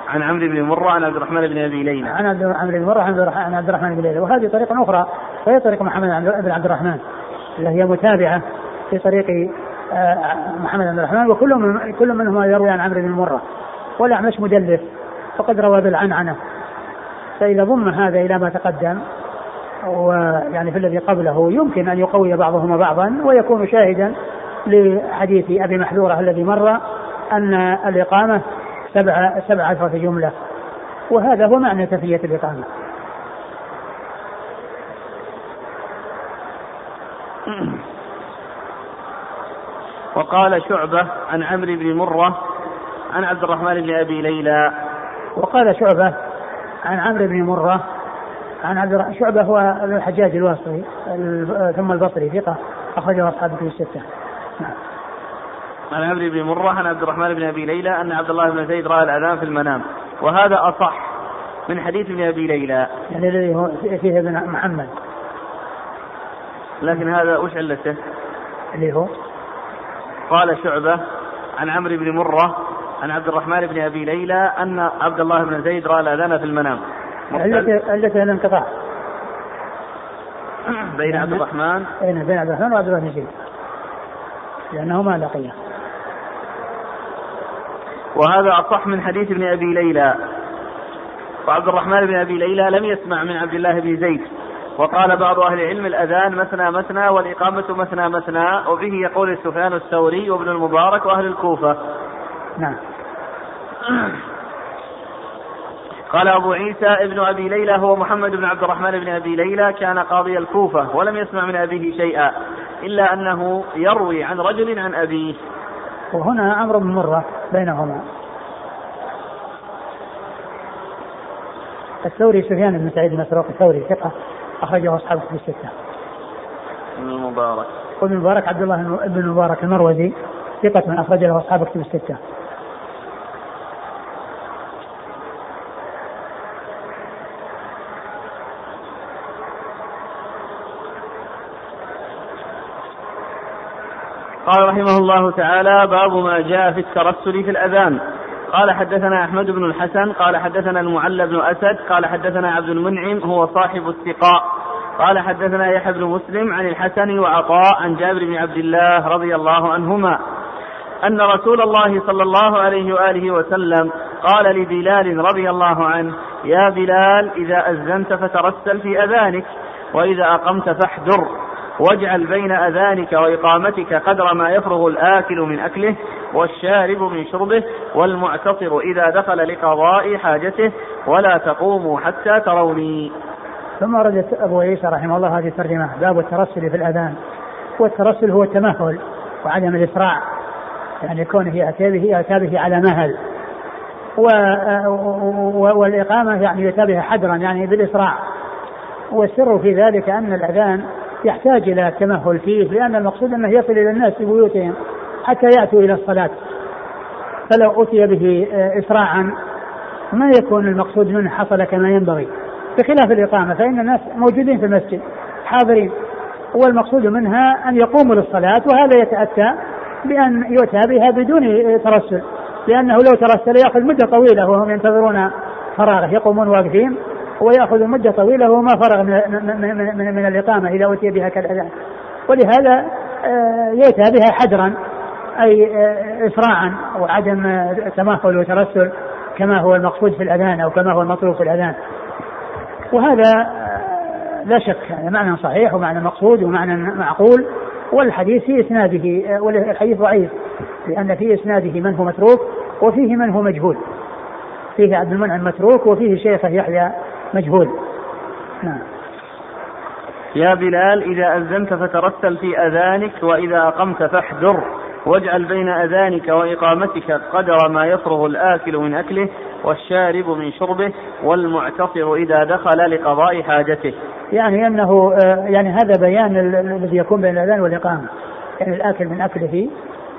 عن عمرو بن مرة عن عبد الرحمن بن أبي ليلى. عن عبد الرحمن بن مرة عن عبد الرحمن بن ليلى. وهذه طريقة أخرى وهي طريقة محمد بن عبد الرحمن اللي هي متابعة. في طريق آه، محمد بن الرحمن وكل من كل منهما يروي عن عمرو بن مرة والأعمش مدلس فقد روى بالعنعنة. فإذا ضم هذا إلى ما تقدم ويعني في الذي قبله يمكن أن يقوي بعضهما بعضا ويكون شاهدا لحديث أبي محذورة الذي مر أن الإقامة سبع سبع عشرة جملة. وهذا هو معنى تفية الإقامة. وقال شعبة عن عمرو بن مرة عن عبد الرحمن بن أبي ليلى. وقال شعبة عن عمرو بن مرة عن عبد شعبة هو الحجاج الواسطي ثم البصري ثقة أخرجه أصحاب الكتب الستة. نعم. عن عمرو بن مرة عن عبد الرحمن بن أبي ليلى أن عبد الله بن زيد رأى الأذان في المنام وهذا أصح من حديث ابن أبي ليلى. يعني الذي هو فيه ابن محمد. لكن هذا وش علته؟ اللي هو؟ قال شعبة عن عمرو بن مرة عن عبد الرحمن بن أبي ليلى أن عبد الله بن زيد رأى الأذان في المنام. التي الانقطاع بين عبد الرحمن. بين عبد الرحمن وعبد الله بن زيد. لأنهما لقيا وهذا أصح من حديث ابن أبي ليلى. وعبد الرحمن بن أبي ليلى لم يسمع من عبد الله بن زيد. وقال بعض أهل العلم الأذان مثنى مثنى والإقامة مثنى مثنى وبه يقول سفيان الثوري وابن المبارك وأهل الكوفة. نعم. قال أبو عيسى ابن أبي ليلى هو محمد بن عبد الرحمن بن أبي ليلى كان قاضي الكوفة ولم يسمع من أبيه شيئا إلا أنه يروي عن رجل عن أبيه. وهنا بن مرة بينهما. الثوري سفيان بن سعيد المسروق الثوري ثقة. أخرجه أصحاب الكتب الستة. ابن المبارك. وابن المبارك عبد الله بن المبارك المروزي ثقة من أخرج له أصحاب الكتب الستة. قال رحمه الله تعالى باب ما جاء في الترسل في الأذان قال حدثنا أحمد بن الحسن قال حدثنا المعلى بن أسد قال حدثنا عبد المنعم هو صاحب الثقاء. قال حدثنا يحيى بن مسلم عن الحسن وعطاء عن جابر بن عبد الله رضي الله عنهما. أن رسول الله صلى الله عليه وآله وسلم قال لبلال رضي الله عنه يا بلال إذا أذنت فترسل في أذانك وإذا أقمت فاحذر. واجعل بين أذانك وإقامتك قدر ما يفرغ الآكل من أكله والشارب من شربه والمعتصر إذا دخل لقضاء حاجته ولا تقوموا حتى تروني. ثم ورد أبو عيسى رحمه الله هذه الترجمة باب الترسل في الأذان. والترسل هو التمهل وعدم الإسراع يعني كونه يأتي به على مهل. و... والإقامة يعني يأتي بها حدرا يعني بالإسراع. والسر في ذلك أن الأذان يحتاج إلى التمهل فيه لأن المقصود أنه يصل إلى الناس في بيوتهم حتى يأتوا إلى الصلاة. فلو أتي به آه، إسراعا ما يكون المقصود منه حصل كما ينبغي. بخلاف الإقامة فإن الناس موجودين في المسجد حاضرين. والمقصود منها أن يقوموا للصلاة وهذا يتأتى بأن يؤتى بها بدون ترسل. لأنه لو ترسل يأخذ مدة طويلة وهم ينتظرون فراغه يقومون واقفين. ويأخذ مدة طويلة وما فرغ من, من, من, من الإقامة إذا أتي بها كالأذان ولهذا آه، يؤتى بها حجرا أي آه، إسراعا وعدم تمهل وترسل كما هو المقصود في الأذان أو كما هو المطلوب في الأذان. وهذا آه، لا شك معنى صحيح ومعنى مقصود ومعنى معقول والحديث في إسناده والحديث ضعيف لأن في إسناده من هو متروك وفيه من هو مجهول. فيه عبد المنعم متروك وفيه شيخه يحيى مجهول. نعم. يا بلال إذا أذنت فترسل في أذانك وإذا أقمت فاحذر. واجعل بين أذانك وإقامتك قدر ما يفرغ الآكل من أكله والشارب من شربه والمعتصر إذا دخل لقضاء حاجته. يعني أنه آه، يعني هذا بيان الذي يكون بين الأذان والإقامة. يعني الآكل من أكله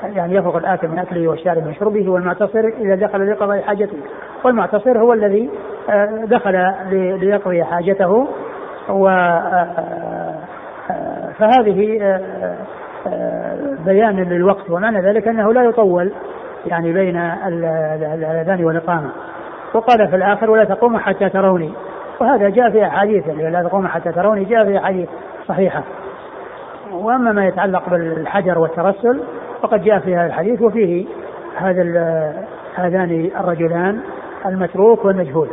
يعني يفرغ الآكل من أكله والشارب من شربه والمعتصر إذا دخل لقضاء حاجته. والمعتصر هو الذي دخل ليقضي حاجته و آه، فهذه بيان للوقت. ومعنى ذلك أنه لا يطول يعني بين الأذان والإقامة. وقال في الآخر ولا تقوموا حتى تروني. وهذا جاء في أحاديث يعني لا تقوموا حتى تروني جاء في أحاديث صحيحة. وأما ما يتعلق بالحجر والترسل فقد جاء في هذا الحديث وفيه هذا هذان الرجلان المتروك والمجهول.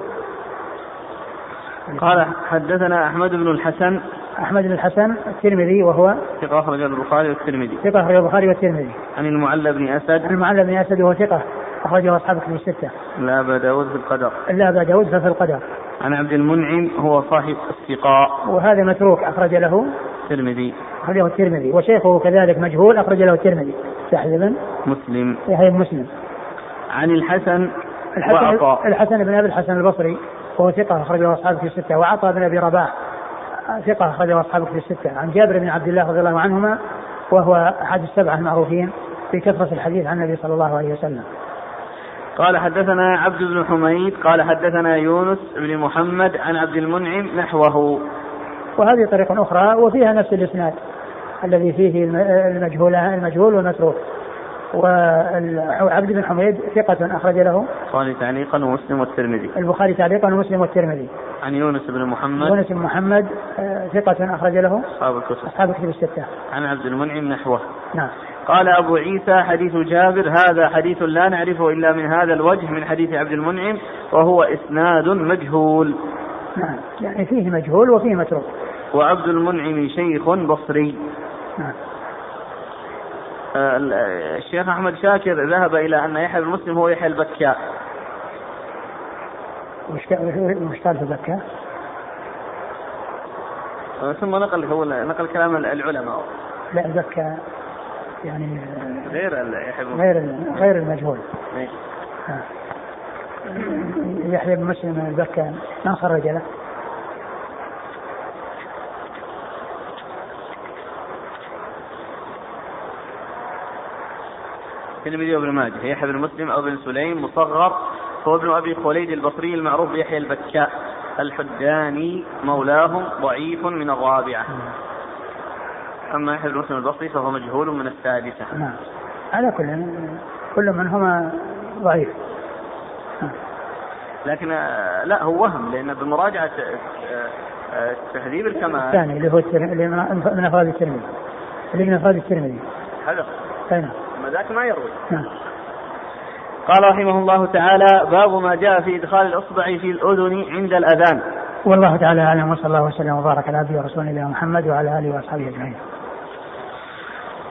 قال حدثنا أحمد بن الحسن. أحمد بن الحسن الترمذي وهو ثقة أخرج البخاري والترمذي. ثقة أخرج البخاري والترمذي. عن المعلى بن أسد. عن المعلى بن أسد وهو ثقة أخرجه أصحاب كتب الستة. لا أبا داود في القدر. لا أبا داود ففي القدر. عن عبد المنعم هو صاحب الثقاء. وهذا متروك أخرج له الترمذي. أخرجه الترمذي. وشيخه كذلك مجهول أخرج له الترمذي. بن مسلم. يحيى مسلم. عن الحسن الحسن وعطاء. الحسن بن أبي الحسن البصري. وهو ثقة أخرجه أصحاب في الستة وعطاء بن أبي رباح ثقة أخرجه أصحاب في الستة عن جابر بن عبد الله رضي الله عنهما وهو أحد السبعة المعروفين في كثرة الحديث عن النبي صلى الله عليه وسلم. قال حدثنا عبد بن حميد قال حدثنا يونس بن محمد عن عبد المنعم نحوه. وهذه طريق أخرى وفيها نفس الإسناد الذي فيه المجهول المجهول والمتروك. وعبد بن حميد ثقة أخرج له. البخاري تعليقا ومسلم والترمذي. البخاري تعليقا ومسلم والترمذي. عن يونس بن محمد. يونس بن محمد آه، ثقة أخرج له. أصحاب الكتب. أصحاب الكتب الستة. عن عبد المنعم نحوه. نعم. قال أبو عيسى حديث جابر هذا حديث لا نعرفه إلا من هذا الوجه من حديث عبد المنعم وهو إسناد مجهول. نعم. يعني فيه مجهول وفيه متروك. وعبد المنعم شيخ بصري. نعم. الشيخ أحمد شاكر ذهب إلى أن يحيى المسلم هو يحيى البكاء وش قال في البكاء؟ آه، ثم نقل هو نقل كلام العلماء لا البكاء يعني غير غير غير المجهول. آه. يحيى بن مسلم البكاء ما خرج له الترمذي وابن ماجه يحيى بن مسلم أو بن سليم مصغر هو ابن أبي خليد البصري المعروف بيحيى البكاء الحداني مولاهم ضعيف من الرابعة. أما يحيى بن مسلم البصري فهو مجهول من السادسة. نعم. على كل كل منهما ضعيف. لكن لا هو وهم لأن بمراجعة آه، آه، تهذيب الكمال. الثاني اللي هو من أفراد الترمذي. اللي من أفراد الترمذي. هذا. نعم. ذاك ما يروي نعم قال رحمه الله تعالى باب ما جاء في إدخال الأصبع في الأذن عند الأذان والله تعالى أعلم وصلى الله وسلم وبارك على عبده ورسوله نبينا محمد وعلى آله وأصحابه أجمعين.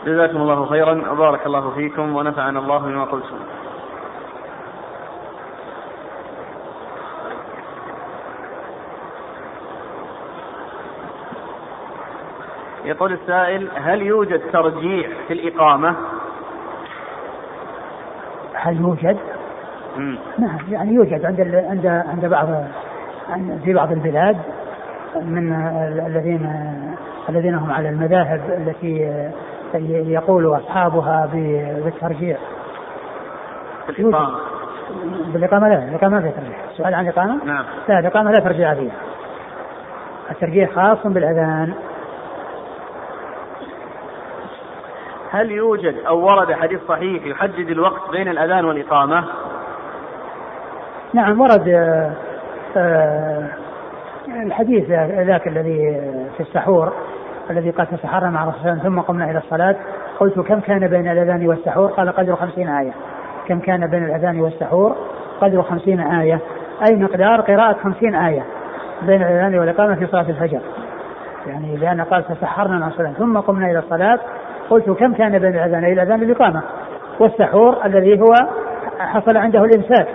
جزاكم الله خيرا وبارك الله فيكم ونفعنا الله بما قلتم. يقول السائل هل يوجد ترجيع في الإقامة هل يوجد؟ نعم يعني يوجد عند عند عند بعض في بعض البلاد من الذين الذين هم على المذاهب التي يقول أصحابها بالترجيع بالإقامة. بالإقامة لا الإقامة ما فيها ترجيع السؤال عن الإقامة؟ نعم. لا الإقامة لا ترجيع فيها. الترجيع خاص بالأذان. هل يوجد أو ورد حديث صحيح يحدد الوقت بين الأذان والإقامة؟ نعم ورد آه، آه، الحديث ذاك الذي في السحور الذي قال تسحرنا مع رسول الله ثم قمنا إلى الصلاة. قلت كم كان بين الأذان والسحور؟ قال قدر خمسين آية. كم كان بين الأذان والسحور؟ قدر خمسين آية. أي مقدار قراءة خمسين آية بين الأذان والإقامة في صلاة الفجر. يعني لأن قال تسحرنا مع الصلاة. ثم قمنا إلى الصلاة. قلت كم كان بين الأذان؟ إلى الأذان والإقامة والسحور الذي هو حصل عنده الإمساك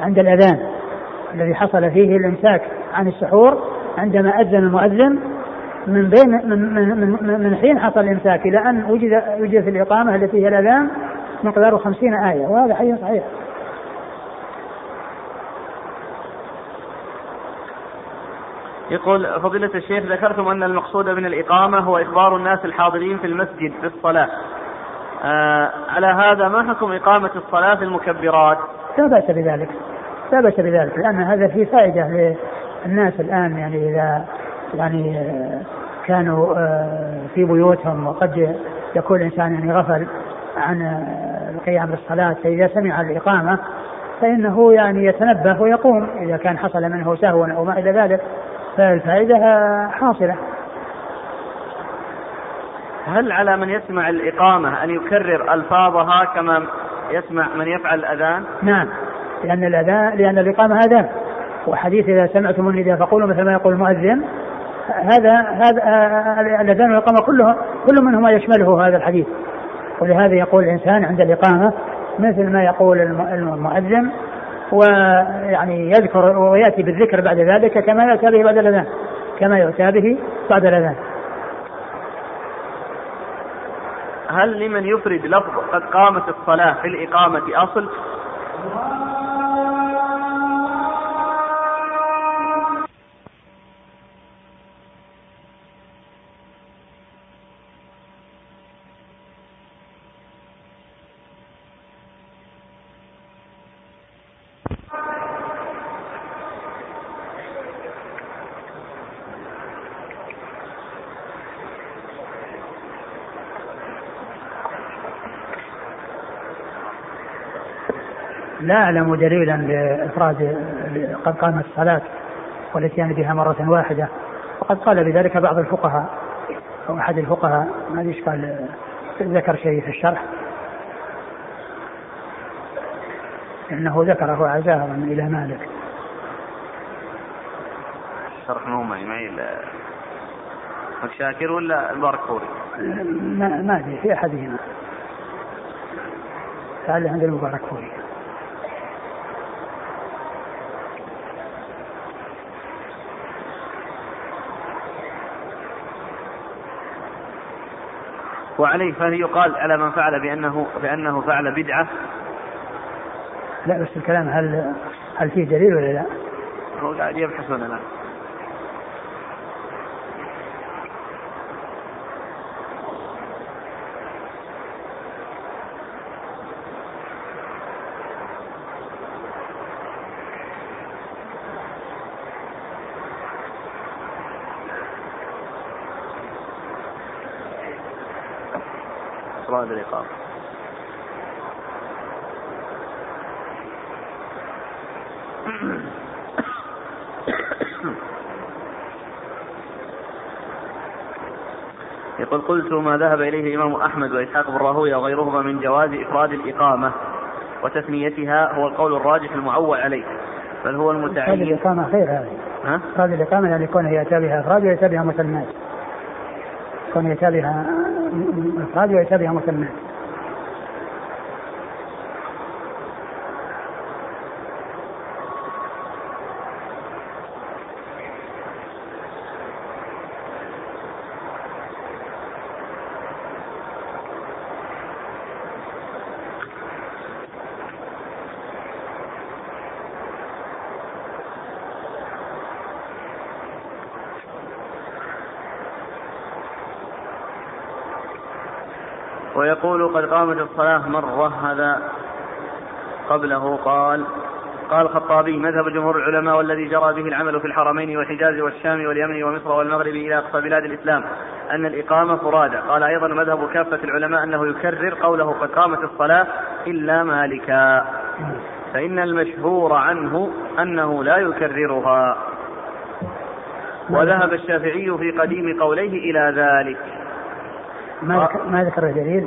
عند الأذان. الذي حصل فيه الإمساك عن السحور عندما أذن المؤذن من بين من من من, من حين حصل الإمساك إلى أن وجد وجدت الإقامة التي هي الأذان مقدار خمسين آية. وهذا حديث صحيح. يقول فضيلة الشيخ ذكرتم أن المقصود من الإقامة هو إخبار الناس الحاضرين في المسجد بالصلاة آه على هذا ما حكم إقامة الصلاة في المكبرات؟ لا بأس بذلك. لا بأس بذلك. لأن هذا فيه فائدة للناس الآن يعني إذا يعني آه، كانوا آه، في بيوتهم وقد يكون الإنسان يعني غفل عن آه، القيام بالصلاة فإذا سمع الإقامة فإنه يعني يتنبه ويقوم إذا كان حصل منه سهوا أو ما إلى ذلك. فالفائدة حاصلة. هل على من يسمع الإقامة أن يكرر ألفاظها كما يسمع من يفعل الأذان؟ نعم لأن الأذان لأن الإقامة أذان. وحديث إذا سمعتم النداء فقولوا مثل ما يقول المؤذن. هذا هذا الأذان والإقامة كلها كل منهما يشمله هذا الحديث. ولهذا يقول الإنسان عند الإقامة مثل ما يقول المؤذن. ويعني يذكر ويأتي بالذكر بعد ذلك كما ياتي به بعد الأذان كما يؤتى به بعد الأذان. هل لمن يفرد لفظ قد قامت الصلاة في الإقامة أصل؟ لا أعلم دليلا لإفراد قد قامت الصلاة والإتيان بها مرة واحدة. وقد قال بذلك بعض الفقهاء أو أحد الفقهاء ما أدري قال ذكر شيء في الشرح. إنه ذكره عزاها إلى مالك. شرح مو معي معي شاكر ولا الباركوري؟ ما ما أدري في أحدهما. لعله عند المباركوري وعليه فهل يقال على من فعل بأنه بأنه فعل بدعة؟ لا بس الكلام هل هل فيه دليل ولا لا؟ هو قاعد يبحث ولا لا؟ إفراد الإقامة يقول قلت ما ذهب إليه الإمام أحمد وإسحاق بن راهوية وغيرهما من جواز إفراد الإقامة وتسميتها هو القول الراجح المعول عليه بل هو المتعين الإقامة خير هذه ها؟ إفراد الإقامة يعني كونه يأتى بها إفراد ويأتى بها مسلمات كونه يأتى بها إفراد ويأتى بها قامت الصلاة مرة هذا قبله قال قال الخطابي مذهب جمهور العلماء والذي جرى به العمل في الحرمين والحجاز والشام واليمن ومصر والمغرب إلى أقصى بلاد الإسلام أن الإقامة فرادى. قال أيضا مذهب كافة العلماء أنه يكرر قوله قد قامت الصلاة إلا مالكا. فإن المشهور عنه أنه لا يكررها. وذهب الشافعي في قديم قوليه إلى ذلك. ما ما ذكر دليل؟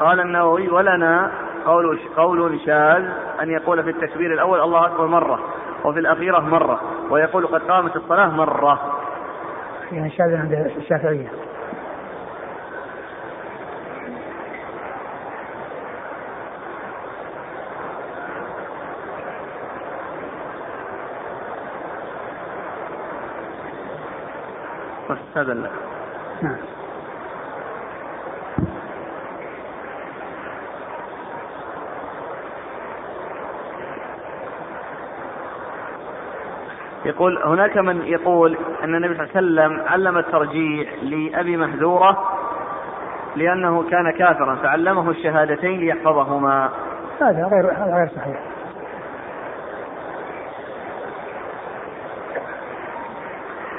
قال النووي ولنا قول قول شاذ أن يقول في التكبير الأول الله أكبر مرة وفي الأخيرة مرة ويقول قد قامت الصلاة مرة. يعني شاذ عند الشافعية. هذا نعم. يقول هناك من يقول أن النبي صلى الله عليه وسلم علم الترجيع لأبي محذورة لأنه كان كافرا فعلمه الشهادتين ليحفظهما. هذا غير هذا غير صحيح.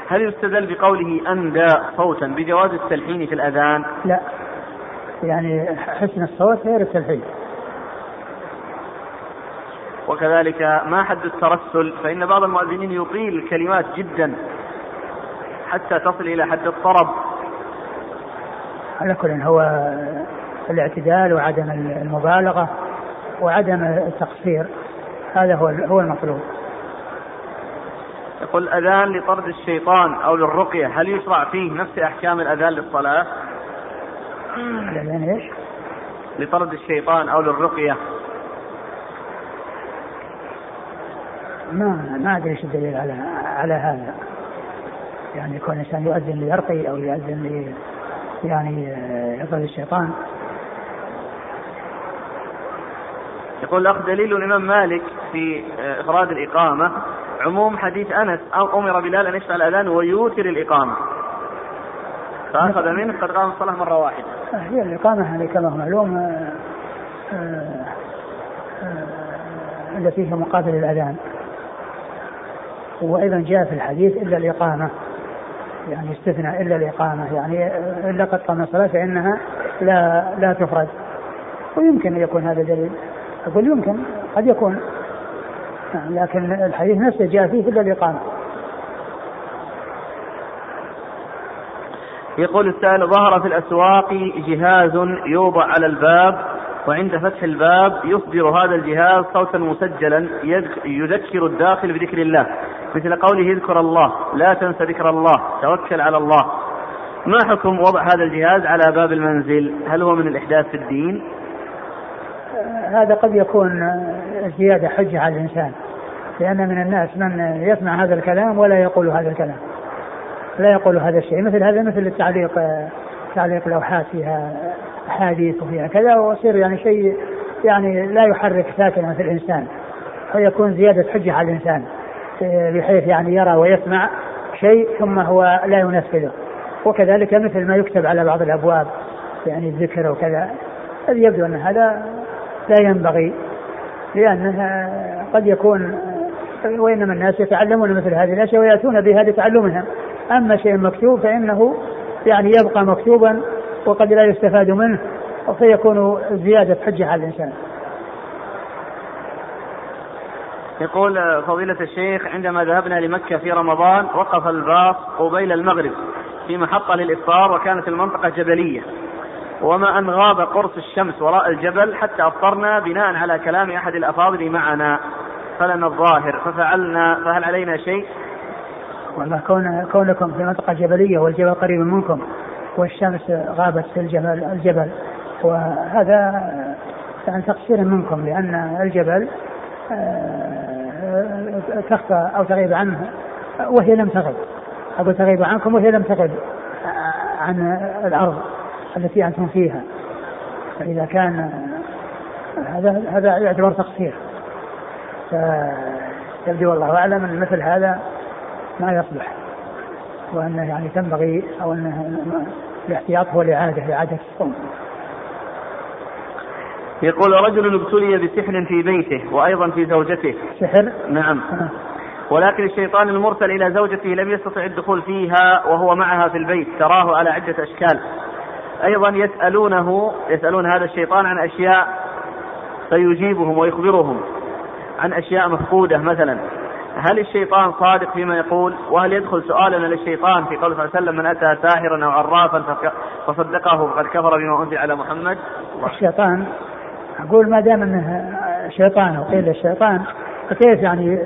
هل يستدل بقوله أندى صوتا بجواز التلحين في الأذان؟ لا. يعني حسن الصوت غير التلحين. وكذلك ما حد الترسل فإن بعض المؤذنين يطيل الكلمات جدا حتى تصل إلى حد الطرب على كل هو الاعتدال وعدم المبالغة وعدم التقصير هذا هو هو المطلوب يقول الأذان لطرد الشيطان أو للرقية هل يشرع فيه نفس أحكام الأذان للصلاة؟ الأذان إيش؟ لطرد الشيطان أو للرقية ما ما أدري إيش الدليل على على هذا. يعني يكون الانسان يؤذن ليرقي أو يؤذن لي يعني يطرد الشيطان. يقول الأخ دليل الإمام مالك في افراد الإقامة عموم حديث أنس أو أمر بلال أن يشفع الأذان ويوتر الإقامة. فأخذ منه قد قام الصلاة مرة واحدة. هي الإقامة هذه كما هو معلوم التي هي مقابل الأذان. وأيضا جاء في الحديث إلا الإقامة. يعني استثناء إلا الإقامة. يعني إلا قد قام الصلاة فإنها لا لا تفرد. ويمكن أن يكون هذا دليل. أقول يمكن قد يكون. لكن الحديث نفسه جاء فيه إلا الإقامة. يقول السائل ظهر في الأسواق جهاز يوضع على الباب وعند فتح الباب يصدر هذا الجهاز صوتا مسجلا يذكر الداخل بذكر الله. مثل قوله اذكر الله لا تنس ذكر الله توكل على الله. ما حكم وضع هذا الجهاز على باب المنزل؟ هل هو من الإحداث في الدين؟ هذا قد يكون زيادة حجة على الإنسان لأن من الناس من يسمع هذا الكلام ولا يقول هذا الكلام لا يقول هذا الشيء. مثل هذا مثل التعليق تعليق لوحات فيها أحاديث وفيها كذا ويصير يعني شيء يعني لا يحرك ساكنا في الإنسان فيكون زيادة حجة على الإنسان. بحيث يعني يرى ويسمع شيء ثم هو لا ينفذه. وكذلك مثل ما يكتب على بعض الأبواب يعني الذكر وكذا. هذا يبدو أن هذا لا ينبغي لأنه قد يكون وإنما الناس يتعلمون مثل هذه الأشياء ويأتون بها لتعلمها. أما شيء مكتوب فإنه يعني يبقى مكتوبا وقد لا يستفاد منه فيكون زيادة حجة على الإنسان. يقول فضيلة الشيخ عندما ذهبنا لمكة في رمضان وقف الباص قبيل المغرب في محطة للإفطار وكانت المنطقة جبلية. وما أن غاب قرص الشمس وراء الجبل حتى أفطرنا بناء على كلام أحد الأفاضل معنا. فلنا الظاهر ففعلنا فهل علينا شيء؟ والله كون كونكم في منطقة جبلية والجبل قريب منكم والشمس غابت في الجبل الجبل. وهذا يعني تقصير منكم لأن الجبل تخفى أو تغيب عنه وهي لم تغب أقول تغيب عنكم وهي لم تغب عن الأرض التي أنتم فيها. فإذا كان هذا هذا يعتبر تقصير. فيبدو والله أعلم أن مثل هذا ما يصلح وأنه يعني تنبغي أو أنه الاحتياط هو الاعاده إعادة الصوم. يقول رجل ابتلي بسحر في بيته وأيضا في زوجته. سحر؟ نعم. آه. ولكن الشيطان المرسل إلى زوجته لم يستطع الدخول فيها وهو معها في البيت تراه على عدة أشكال. أيضا يسألونه يسألون هذا الشيطان عن أشياء فيجيبهم ويخبرهم عن أشياء مفقودة مثلا. هل الشيطان صادق فيما يقول؟ وهل يدخل سؤالنا للشيطان في قوله صلى الله عليه وسلم من أتى ساحرا أو عرافا فصدقه فقد كفر بما أنزل على محمد؟ الشيطان أقول ما دام أنه شيطان وقيل الشيطان فكيف يعني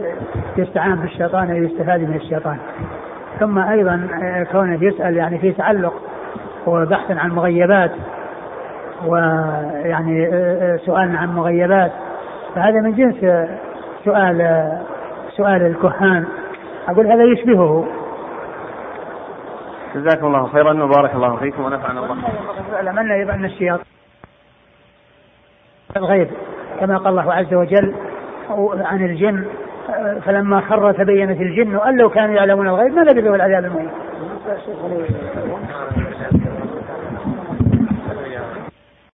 يستعان بالشيطان ويستفاد من الشيطان؟ ثم أيضا كونه يسأل يعني في تعلق وبحث عن مغيبات ويعني سؤال عن مغيبات. فهذا من جنس سؤال سؤال الكهان. أقول هذا يشبهه. جزاكم الله خيرا وبارك الله فيكم ونفعنا الله. أعلم أيضا أن الشياطين الغيب كما قال الله عز وجل عن الجن فلما خر تبينت الجن أن لو كانوا يعلمون الغيب ما لبثوا العذاب المهين.